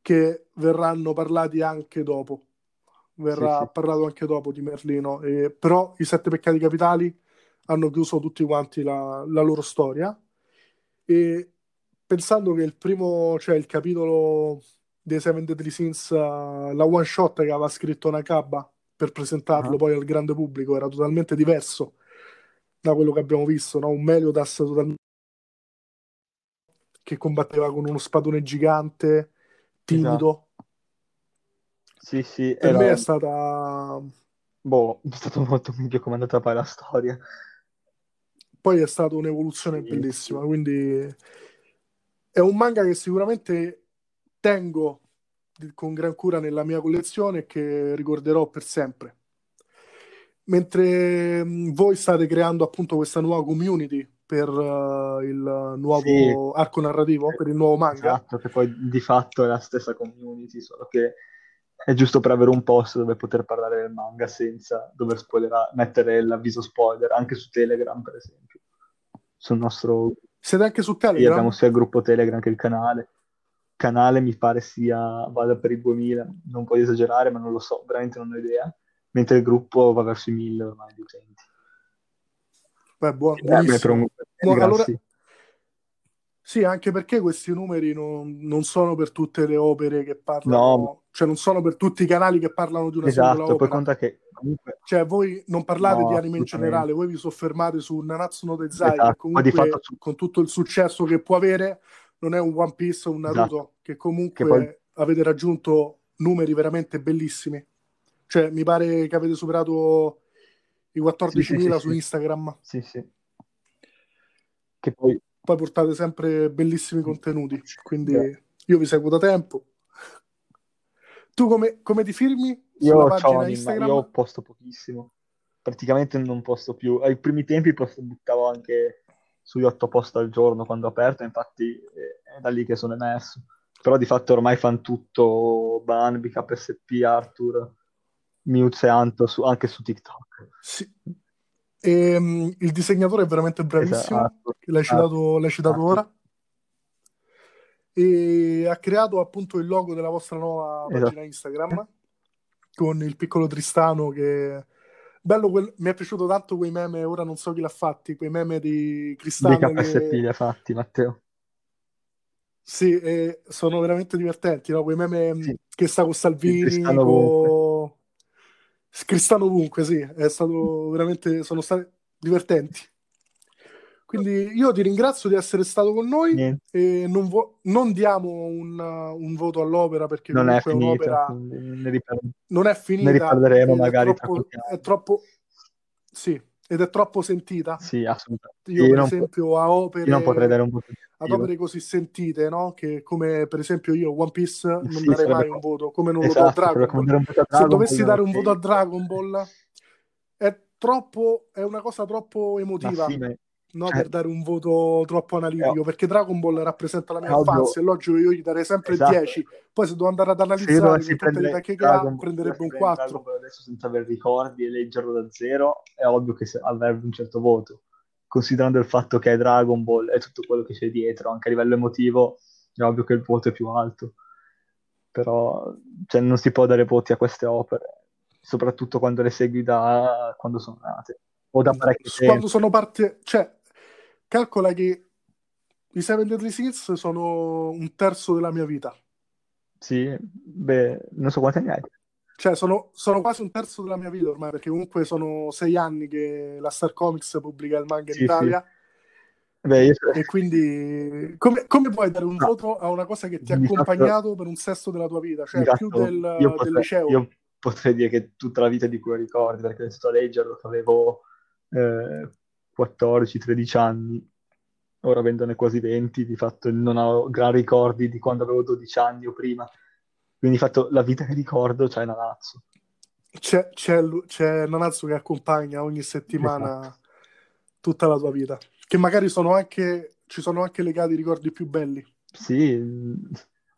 [SPEAKER 1] che verranno parlati anche dopo,
[SPEAKER 2] Sì,
[SPEAKER 1] verrà
[SPEAKER 2] sì.
[SPEAKER 1] parlato anche dopo di Merlino, e- però i sette peccati capitali hanno chiuso tutti quanti la, la loro storia e pensando che il primo, cioè il capitolo dei Seven Deadly Sins, uh, la one shot che aveva scritto Nakaba per presentarlo
[SPEAKER 2] Ah,
[SPEAKER 1] poi al grande pubblico era totalmente diverso da quello che abbiamo visto, no? Un Meliodas totalmente che combatteva con uno spadone gigante,
[SPEAKER 2] Esatto.
[SPEAKER 1] timido.
[SPEAKER 2] Sì, sì,
[SPEAKER 1] Per me
[SPEAKER 2] era...
[SPEAKER 1] è stata
[SPEAKER 2] Boh, è stato molto meglio come è andata poi la storia.
[SPEAKER 1] Poi è stata un'evoluzione
[SPEAKER 2] Sì,
[SPEAKER 1] bellissima,
[SPEAKER 2] sì.
[SPEAKER 1] quindi è un manga che sicuramente tengo con gran cura nella mia collezione e che ricorderò per sempre. Mentre mh, voi state creando appunto questa nuova community per uh, il
[SPEAKER 2] Sì,
[SPEAKER 1] nuovo arco narrativo, per il nuovo manga,
[SPEAKER 2] esatto, che poi di fatto è la stessa community, solo che è giusto per avere un posto dove poter parlare del manga senza dover spoilerare, mettere l'avviso spoiler, anche su Telegram, per esempio. Sul nostro...
[SPEAKER 1] siete anche su
[SPEAKER 2] Sì, abbiamo
[SPEAKER 1] Telegram?
[SPEAKER 2] sia il gruppo Telegram che il canale. Canale mi pare sia, vada per i 2000, non voglio esagerare, ma non lo so, veramente non ho idea. Mentre il gruppo va verso i 1000 ormai di utenti.
[SPEAKER 1] Beh, buo-
[SPEAKER 2] Sì, beh, per un Telegram,
[SPEAKER 1] allora,
[SPEAKER 2] sì.
[SPEAKER 1] Sì, anche perché questi numeri non, non sono per tutte le opere che
[SPEAKER 2] No,
[SPEAKER 1] parlano, cioè non sono per tutti i canali che parlano di una singola
[SPEAKER 2] esatto, poi
[SPEAKER 1] opera.
[SPEAKER 2] conta che comunque...
[SPEAKER 1] Cioè, voi non parlate
[SPEAKER 2] No,
[SPEAKER 1] di anime in generale, voi vi soffermate su Nanatsu no Taizai, che
[SPEAKER 2] Esatto, poi fatto
[SPEAKER 1] comunque,
[SPEAKER 2] su...
[SPEAKER 1] con tutto il successo che può avere, non è un One Piece o un
[SPEAKER 2] Esatto,
[SPEAKER 1] Naruto, che
[SPEAKER 2] che poi...
[SPEAKER 1] comunque avete raggiunto numeri veramente bellissimi. Cioè, mi pare che avete superato i
[SPEAKER 2] Sì, sì, sì,
[SPEAKER 1] 14.000 su
[SPEAKER 2] sì,
[SPEAKER 1] Instagram.
[SPEAKER 2] sì, sì. Che poi...
[SPEAKER 1] Poi portate sempre bellissimi contenuti, quindi
[SPEAKER 2] Grazie.
[SPEAKER 1] io vi seguo da tempo. Tu come, come ti firmi
[SPEAKER 2] Io io posto pochissimo. Praticamente non posto più. Ai primi tempi posto, buttavo anche sugli otto post al giorno quando ho aperto, infatti eh, è da lì che sono emerso. Però di fatto ormai fanno tutto Ban, BKSP, Arthur, Mute e Anto su, anche su TikTok.
[SPEAKER 1] Sì. E, um, il disegnatore è veramente bravissimo, esatto. l'hai citato, l'hai citato esatto. ora. E ha creato appunto il logo della vostra nuova esatto. pagina Instagram con il piccolo Tristano che bello quel... mi è piaciuto tanto quei meme ora non so chi l'ha fatti quei meme di Cristano
[SPEAKER 2] di KSP che... li ha fatti Matteo
[SPEAKER 1] sì e sono veramente divertenti no? quei meme sì. che sta con Salvini con... Cristano ovunque sì è stato veramente sono stati divertenti quindi io ti ringrazio di essere stato con noi Niente. e non, vo- non diamo un, un, voto all'opera perché
[SPEAKER 2] non è finita,
[SPEAKER 1] un'opera
[SPEAKER 2] ne riparla-
[SPEAKER 1] non è finita.
[SPEAKER 2] Ne riparleremo magari
[SPEAKER 1] è troppo, è troppo, sì, ed è troppo sentita.
[SPEAKER 2] Sì, assolutamente.
[SPEAKER 1] Io, io per esempio, po- a opere,
[SPEAKER 2] non potrei dare un voto
[SPEAKER 1] ad opere così sentite, no? Che come per esempio io One Piece non sì, darei mai un voto, come non esatto, lo do a esatto, Dragon Ball. Dragon Se dovessi dare un voto a Dragon Ball è troppo, è una cosa troppo emotiva. Sì, no, per dare un voto troppo analitico, eh, perché Dragon Ball rappresenta la mia ovvio. infanzia, è logico io gli darei sempre esatto. 10, poi se devo andare ad analizzare se tecniche che ha, prenderebbe un 4.
[SPEAKER 2] Adesso senza aver ricordi e leggerlo da zero, è ovvio che avrebbe un certo voto, considerando il fatto che è Dragon Ball e tutto quello che c'è dietro, anche a livello emotivo, è ovvio che il voto è più alto. Però cioè, non si può dare voti a queste opere, soprattutto quando le segui da quando sono nate o da parecchio
[SPEAKER 1] tempo. Quando sono parte, cioè, calcola che i Seven Deadly Sins sono un terzo della mia vita.
[SPEAKER 2] Sì, beh, non so quanti anni hai.
[SPEAKER 1] Cioè, sono, sono, quasi un terzo della mia vita ormai, perché comunque sono sei anni che la Star Comics pubblica il manga sì, in Italia. Sì. Beh, io... E quindi come, come, puoi dare un no. voto a una cosa che ti ha accompagnato fatto... per un sesto della tua vita? Cioè, più del,
[SPEAKER 2] io potrei,
[SPEAKER 1] del liceo?
[SPEAKER 2] Io potrei dire che tutta la vita di cui ricordi, perché iniziato a leggerlo, che avevo eh, 14-13 anni, ora avendone quasi 20, di fatto non ho gran ricordi di quando avevo 12 anni o prima. Quindi di fatto la vita che ricordo c'è Nanazzo.
[SPEAKER 1] C'è, c'è, c'è Nanazzo che accompagna ogni settimana esatto. tutta la tua vita, che magari sono anche, ci sono anche legati i ricordi più belli.
[SPEAKER 2] Sì,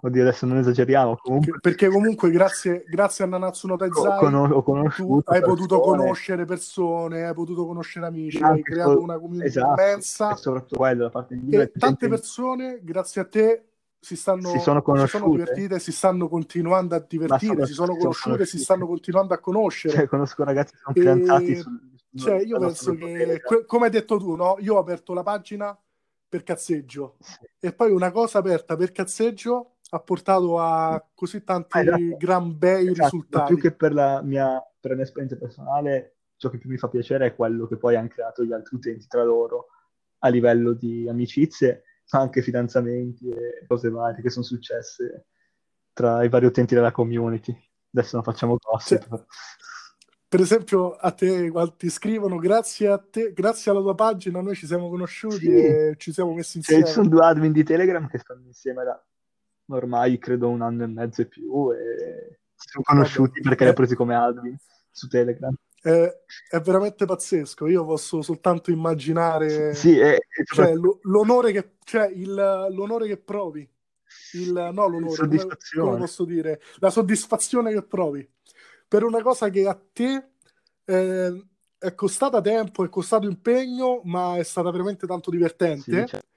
[SPEAKER 2] Oddio, adesso non esageriamo. Comunque...
[SPEAKER 1] Perché comunque grazie, grazie a Nanatsu no Taizai
[SPEAKER 2] con- tu
[SPEAKER 1] hai potuto conoscere persone, hai potuto conoscere amici, hai creato so... una community esatto. immensa.
[SPEAKER 2] E soprattutto quello, da parte
[SPEAKER 1] di e tante persone, grazie a te, si, stanno,
[SPEAKER 2] si sono
[SPEAKER 1] si sono divertite, si stanno continuando a divertire, si sono conosciute, si stanno continuando a conoscere.
[SPEAKER 2] Cioè, conosco ragazzi che sono e... fidanzati. Sul,
[SPEAKER 1] cioè, io penso che, come hai detto tu, no? io ho aperto la pagina per cazzeggio sì. e poi una cosa aperta per cazzeggio ha portato a così tanti ah, esatto. gran bei esatto. risultati.
[SPEAKER 2] Più che per la, mia, per la mia esperienza personale, ciò che più mi fa piacere è quello che poi hanno creato gli altri utenti tra loro a livello di amicizie, ma anche fidanzamenti e cose varie che sono successe tra i vari utenti della community. Adesso non facciamo gossip. Cioè,
[SPEAKER 1] per esempio, a te ti scrivono grazie a te, grazie alla tua pagina, noi ci siamo conosciuti sì. e ci siamo messi insieme.
[SPEAKER 2] Ci sono due admin di Telegram che stanno insieme da ormai credo un anno e mezzo e più e si sono conosciuti perché li ho presi come admin su Telegram.
[SPEAKER 1] È, è, veramente pazzesco. Io posso soltanto immaginare
[SPEAKER 2] sì, è, è
[SPEAKER 1] cioè, l'onore, che, cioè, il, l'onore che provi. Il, no, l'onore, come, come, posso dire? La soddisfazione che provi per una cosa che a te eh, è costata tempo, è costato impegno, ma è stata veramente tanto divertente. Sì, certo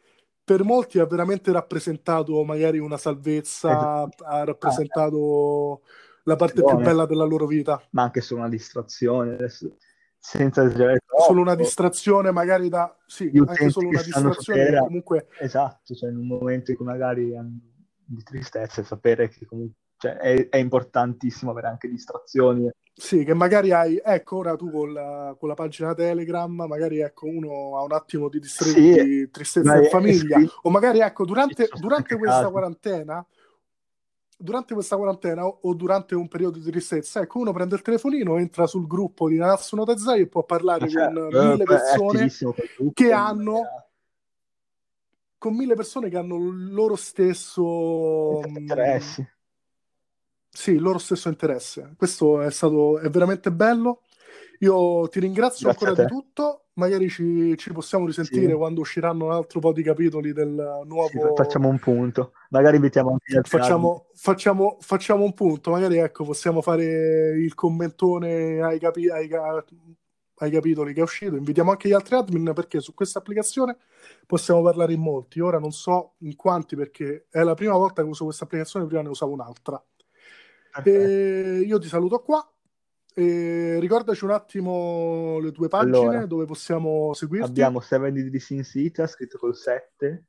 [SPEAKER 1] per molti ha veramente rappresentato magari una salvezza, ha rappresentato la parte Buone. più bella della loro vita.
[SPEAKER 2] Ma anche solo una distrazione, adesso, senza esagerare
[SPEAKER 1] Solo una distrazione magari da... Sì, anche solo una distrazione comunque...
[SPEAKER 2] Esatto, cioè in un momento in cui magari hanno di tristezza sapere che comunque cioè, è, è, importantissimo avere anche distrazioni.
[SPEAKER 1] Sì, che magari hai, ecco, ora tu con la, con la pagina Telegram, magari ecco, uno ha un attimo di, distre- sì, di tristezza in famiglia, sì. o magari ecco, durante, durante questa quarantena, durante questa quarantena o durante un periodo di tristezza, ecco, uno prende il telefonino, entra sul gruppo di Natsuno Tezai e può parlare cioè, con eh, mille persone che hanno con mille persone che hanno loro stesso
[SPEAKER 2] interessi
[SPEAKER 1] sì, il loro stesso interesse. Questo è stato è veramente bello. Io ti ringrazio Grazie ancora di tutto magari ci, ci possiamo risentire
[SPEAKER 2] Sì.
[SPEAKER 1] quando usciranno un altro po' di capitoli del
[SPEAKER 2] Sì,
[SPEAKER 1] nuovo...
[SPEAKER 2] facciamo un punto. Magari invitiamo anche altri.
[SPEAKER 1] Facciamo, facciamo, facciamo un punto, magari ecco, possiamo fare il commentone ai, capi- ai ai capitoli che è uscito. Invitiamo anche gli altri admin perché su questa applicazione possiamo parlare in molti. Ora non so in quanti perché è la prima volta che uso questa applicazione, prima ne usavo un'altra. E io ti saluto qua. E ricordaci un attimo le tue pagine
[SPEAKER 2] Allora,
[SPEAKER 1] dove possiamo seguirti.
[SPEAKER 2] abbiamo 7 di Sin Cita scritto col 7,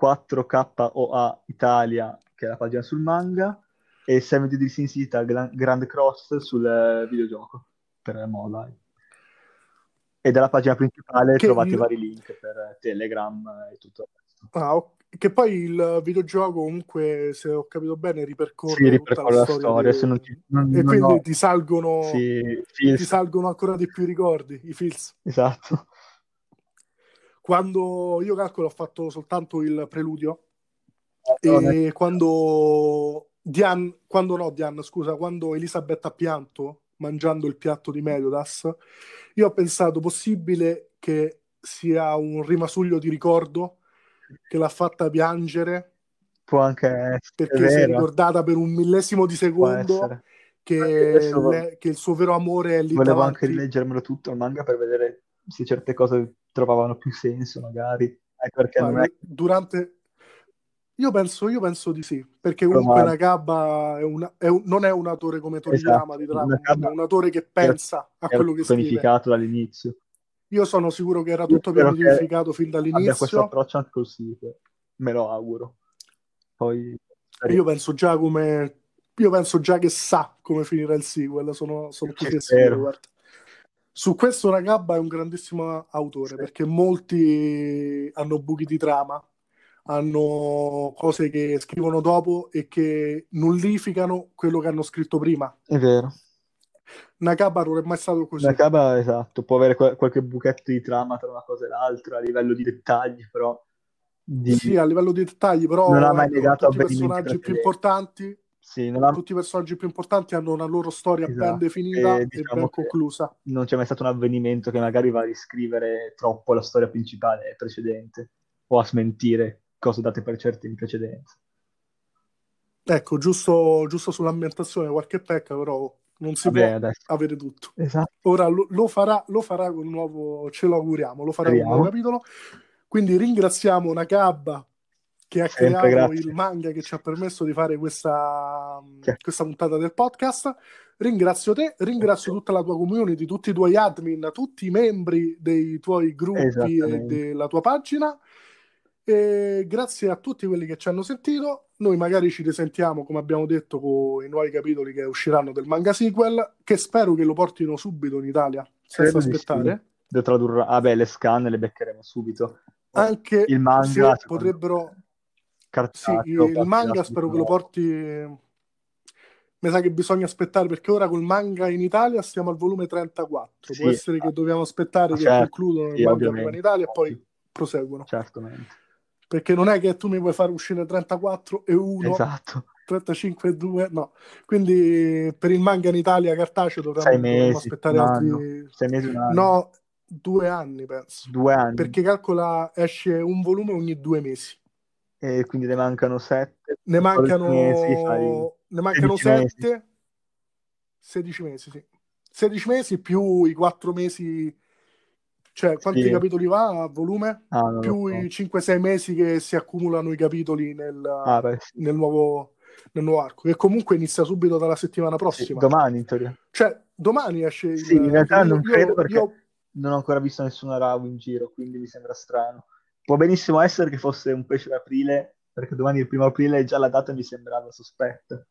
[SPEAKER 2] 4KOA Italia, che è la pagina sul manga, e 7 di Sin Cita Gran- Grand Cross sul eh, videogioco per Mobile. E dalla pagina principale
[SPEAKER 1] Che
[SPEAKER 2] trovate
[SPEAKER 1] il-
[SPEAKER 2] vari link per Telegram e tutto il resto.
[SPEAKER 1] Ah, ok. Che poi il videogioco comunque, se ho capito bene, ripercorre
[SPEAKER 2] Sì,
[SPEAKER 1] tutta
[SPEAKER 2] ripercorre la storia,
[SPEAKER 1] di-
[SPEAKER 2] non ci- non-
[SPEAKER 1] e
[SPEAKER 2] non
[SPEAKER 1] quindi
[SPEAKER 2] ho-
[SPEAKER 1] ti salgono,
[SPEAKER 2] Sì,
[SPEAKER 1] ti salgono ancora di più i ricordi, i feels.
[SPEAKER 2] esatto.
[SPEAKER 1] Quando io calcolo ho fatto soltanto il preludio
[SPEAKER 2] è-
[SPEAKER 1] e quando Diane, quando no, Diane, scusa, quando Elisabetta ha pianto mangiando il piatto di Meliodas, io ho pensato possibile che sia un rimasuglio di ricordo che l'ha fatta piangere
[SPEAKER 2] Può anche essere
[SPEAKER 1] perché si è
[SPEAKER 2] vero,
[SPEAKER 1] ricordata per un millesimo di secondo che, le- che il suo vero amore è lì
[SPEAKER 2] Volevo
[SPEAKER 1] davanti.
[SPEAKER 2] anche rileggermelo tutto il manga per vedere se certe cose trovavano più senso, magari. Non
[SPEAKER 1] Guarda,
[SPEAKER 2] è
[SPEAKER 1] durante... Io penso, io penso di sì, perché comunque
[SPEAKER 2] probabile.
[SPEAKER 1] Nakaba è una- è un- non è un autore come Toriyama
[SPEAKER 2] Esatto,
[SPEAKER 1] di Dragon
[SPEAKER 2] Nakaba
[SPEAKER 1] è un autore che pensa a quello che scrive.
[SPEAKER 2] pianificato dall'inizio.
[SPEAKER 1] Io sono sicuro che era tutto pianificato fin
[SPEAKER 2] abbia questo
[SPEAKER 1] dall'inizio
[SPEAKER 2] approccio anche sequel, me lo auguro. Poi
[SPEAKER 1] io penso già come... Io penso già che sa come finirà il sequel, sono, sono che sicuro, guarda. Su questo Nakaba è un grandissimo autore
[SPEAKER 2] Sì.
[SPEAKER 1] perché molti hanno buchi di trama, hanno cose che scrivono dopo e che nullificano quello che hanno scritto prima.
[SPEAKER 2] È vero.
[SPEAKER 1] Nakaba non è mai stato così.
[SPEAKER 2] Nakaba, esatto, può avere qual- qualche buchetto di trama tra una cosa e l'altra a livello di dettagli, però di-
[SPEAKER 1] Sì, a livello di dettagli,
[SPEAKER 2] non ha
[SPEAKER 1] però
[SPEAKER 2] mai
[SPEAKER 1] ecco,
[SPEAKER 2] negato
[SPEAKER 1] tutti i personaggi più importanti,
[SPEAKER 2] Sì, non ha-
[SPEAKER 1] tutti i personaggi più importanti hanno una loro storia ben
[SPEAKER 2] esatto.
[SPEAKER 1] definita
[SPEAKER 2] E
[SPEAKER 1] e
[SPEAKER 2] diciamo
[SPEAKER 1] ben
[SPEAKER 2] che
[SPEAKER 1] conclusa.
[SPEAKER 2] non c'è mai stato un avvenimento che magari va a riscrivere troppo la storia principale precedente o a smentire cose date per certe in precedenza.
[SPEAKER 1] Ecco, giusto, giusto sull'ambientazione qualche pecca, però non si
[SPEAKER 2] Vabbè,
[SPEAKER 1] può
[SPEAKER 2] adesso.
[SPEAKER 1] avere tutto.
[SPEAKER 2] Esatto.
[SPEAKER 1] Ora lo, lo farà, lo farà con un nuovo, ce lo auguriamo, lo farà con un nuovo capitolo. Quindi ringraziamo Nakaba che ha
[SPEAKER 2] Sempre
[SPEAKER 1] creato
[SPEAKER 2] grazie.
[SPEAKER 1] il manga che ci ha permesso di fare questa, questa puntata del podcast. Ringrazio te, ringrazio tutta la tua community, tutti i tuoi admin, tutti i membri dei tuoi gruppi e della tua pagina. E grazie a tutti quelli che ci hanno sentito. Noi magari ci risentiamo, come abbiamo detto, con i nuovi capitoli che usciranno del manga sequel, che spero che lo portino subito in Italia, senza
[SPEAKER 2] Credo
[SPEAKER 1] aspettare.
[SPEAKER 2] sì. Lo tradurrò. Ah, beh, le scan le beccheremo subito.
[SPEAKER 1] Anche
[SPEAKER 2] Il manga,
[SPEAKER 1] potrebbero... Sì, il manga spero che lo porti... Mi sa che bisogna aspettare perché ora col manga in Italia stiamo al volume 34. Può
[SPEAKER 2] Sì.
[SPEAKER 1] essere che dobbiamo aspettare
[SPEAKER 2] Ah,
[SPEAKER 1] che
[SPEAKER 2] certo,
[SPEAKER 1] concludono il
[SPEAKER 2] sì,
[SPEAKER 1] manga in. Italia e poi proseguono.
[SPEAKER 2] Certamente.
[SPEAKER 1] Perché non è che tu mi puoi fare uscire 34 e 1,
[SPEAKER 2] Esatto.
[SPEAKER 1] 35 e 2, no. Quindi per il manga in Italia cartaceo dovremmo,
[SPEAKER 2] mesi,
[SPEAKER 1] aspettare altri...
[SPEAKER 2] Sei mesi.
[SPEAKER 1] No, due anni penso.
[SPEAKER 2] Due anni.
[SPEAKER 1] Perché calcola esce un volume ogni due mesi.
[SPEAKER 2] E quindi ne mancano sette.
[SPEAKER 1] Ne mancano,
[SPEAKER 2] Mesi, fai
[SPEAKER 1] ne mancano
[SPEAKER 2] 16 mesi.
[SPEAKER 1] 7, 16 mesi, sì. 16 mesi più i 4 mesi, cioè quanti
[SPEAKER 2] Sì.
[SPEAKER 1] capitoli va a volume?
[SPEAKER 2] Ah,
[SPEAKER 1] Più
[SPEAKER 2] so.
[SPEAKER 1] i 5-6 mesi che si accumulano i capitoli nel,
[SPEAKER 2] Ah, sì.
[SPEAKER 1] nel nuovo, nel nuovo arco, che comunque inizia subito dalla settimana
[SPEAKER 2] Sì,
[SPEAKER 1] prossima.
[SPEAKER 2] domani in teoria.
[SPEAKER 1] Cioè, domani esce il
[SPEAKER 2] Sì, in realtà non credo
[SPEAKER 1] io-
[SPEAKER 2] perché
[SPEAKER 1] io-
[SPEAKER 2] non ho ancora visto nessuna RAW in giro, quindi mi sembra strano. Può benissimo essere che fosse un pesce d'aprile, perché domani è il primo aprile e già la data mi sembrava sospetta.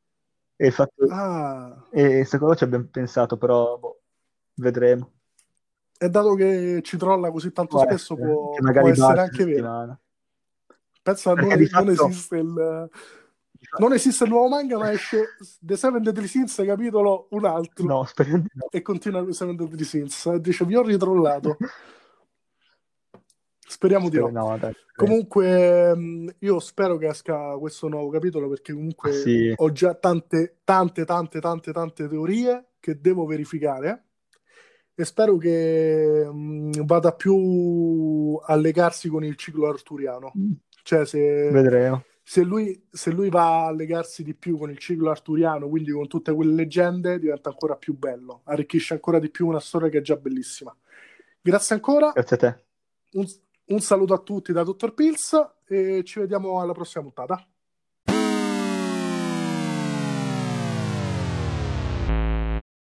[SPEAKER 2] E il fatto...
[SPEAKER 1] Ah,
[SPEAKER 2] E secondo me ci abbiamo pensato, però boh, vedremo.
[SPEAKER 1] E dato che ci trolla così tanto
[SPEAKER 2] Può
[SPEAKER 1] spesso,
[SPEAKER 2] essere,
[SPEAKER 1] può, può essere anche vero. Pensa, non,
[SPEAKER 2] di
[SPEAKER 1] non
[SPEAKER 2] fatto-
[SPEAKER 1] esiste il...
[SPEAKER 2] Fatto-
[SPEAKER 1] Non esiste il nuovo manga, ma esce The Seven Deadly Sins, capitolo un altro.
[SPEAKER 2] No, speriamo di no.
[SPEAKER 1] E continua The Seven Deadly Sins. E Dice, vi ho ritrollato. Speriamo di no.
[SPEAKER 2] No, dai.
[SPEAKER 1] Comunque, io spero che esca questo nuovo capitolo perché comunque
[SPEAKER 2] Ah, sì.
[SPEAKER 1] ho già tante, tante, tante, tante, tante teorie che devo verificare. E spero che mh, vada più a legarsi con il ciclo arturiano. Cioè, se,
[SPEAKER 2] Vedremo.
[SPEAKER 1] se lui, se lui va a legarsi di più con il ciclo arturiano, quindi con tutte quelle leggende, diventa ancora più bello, arricchisce ancora di più una storia che è già bellissima. Grazie ancora,
[SPEAKER 2] Grazie a te.
[SPEAKER 1] un, un saluto a tutti da Dottor Pills e ci vediamo alla prossima puntata.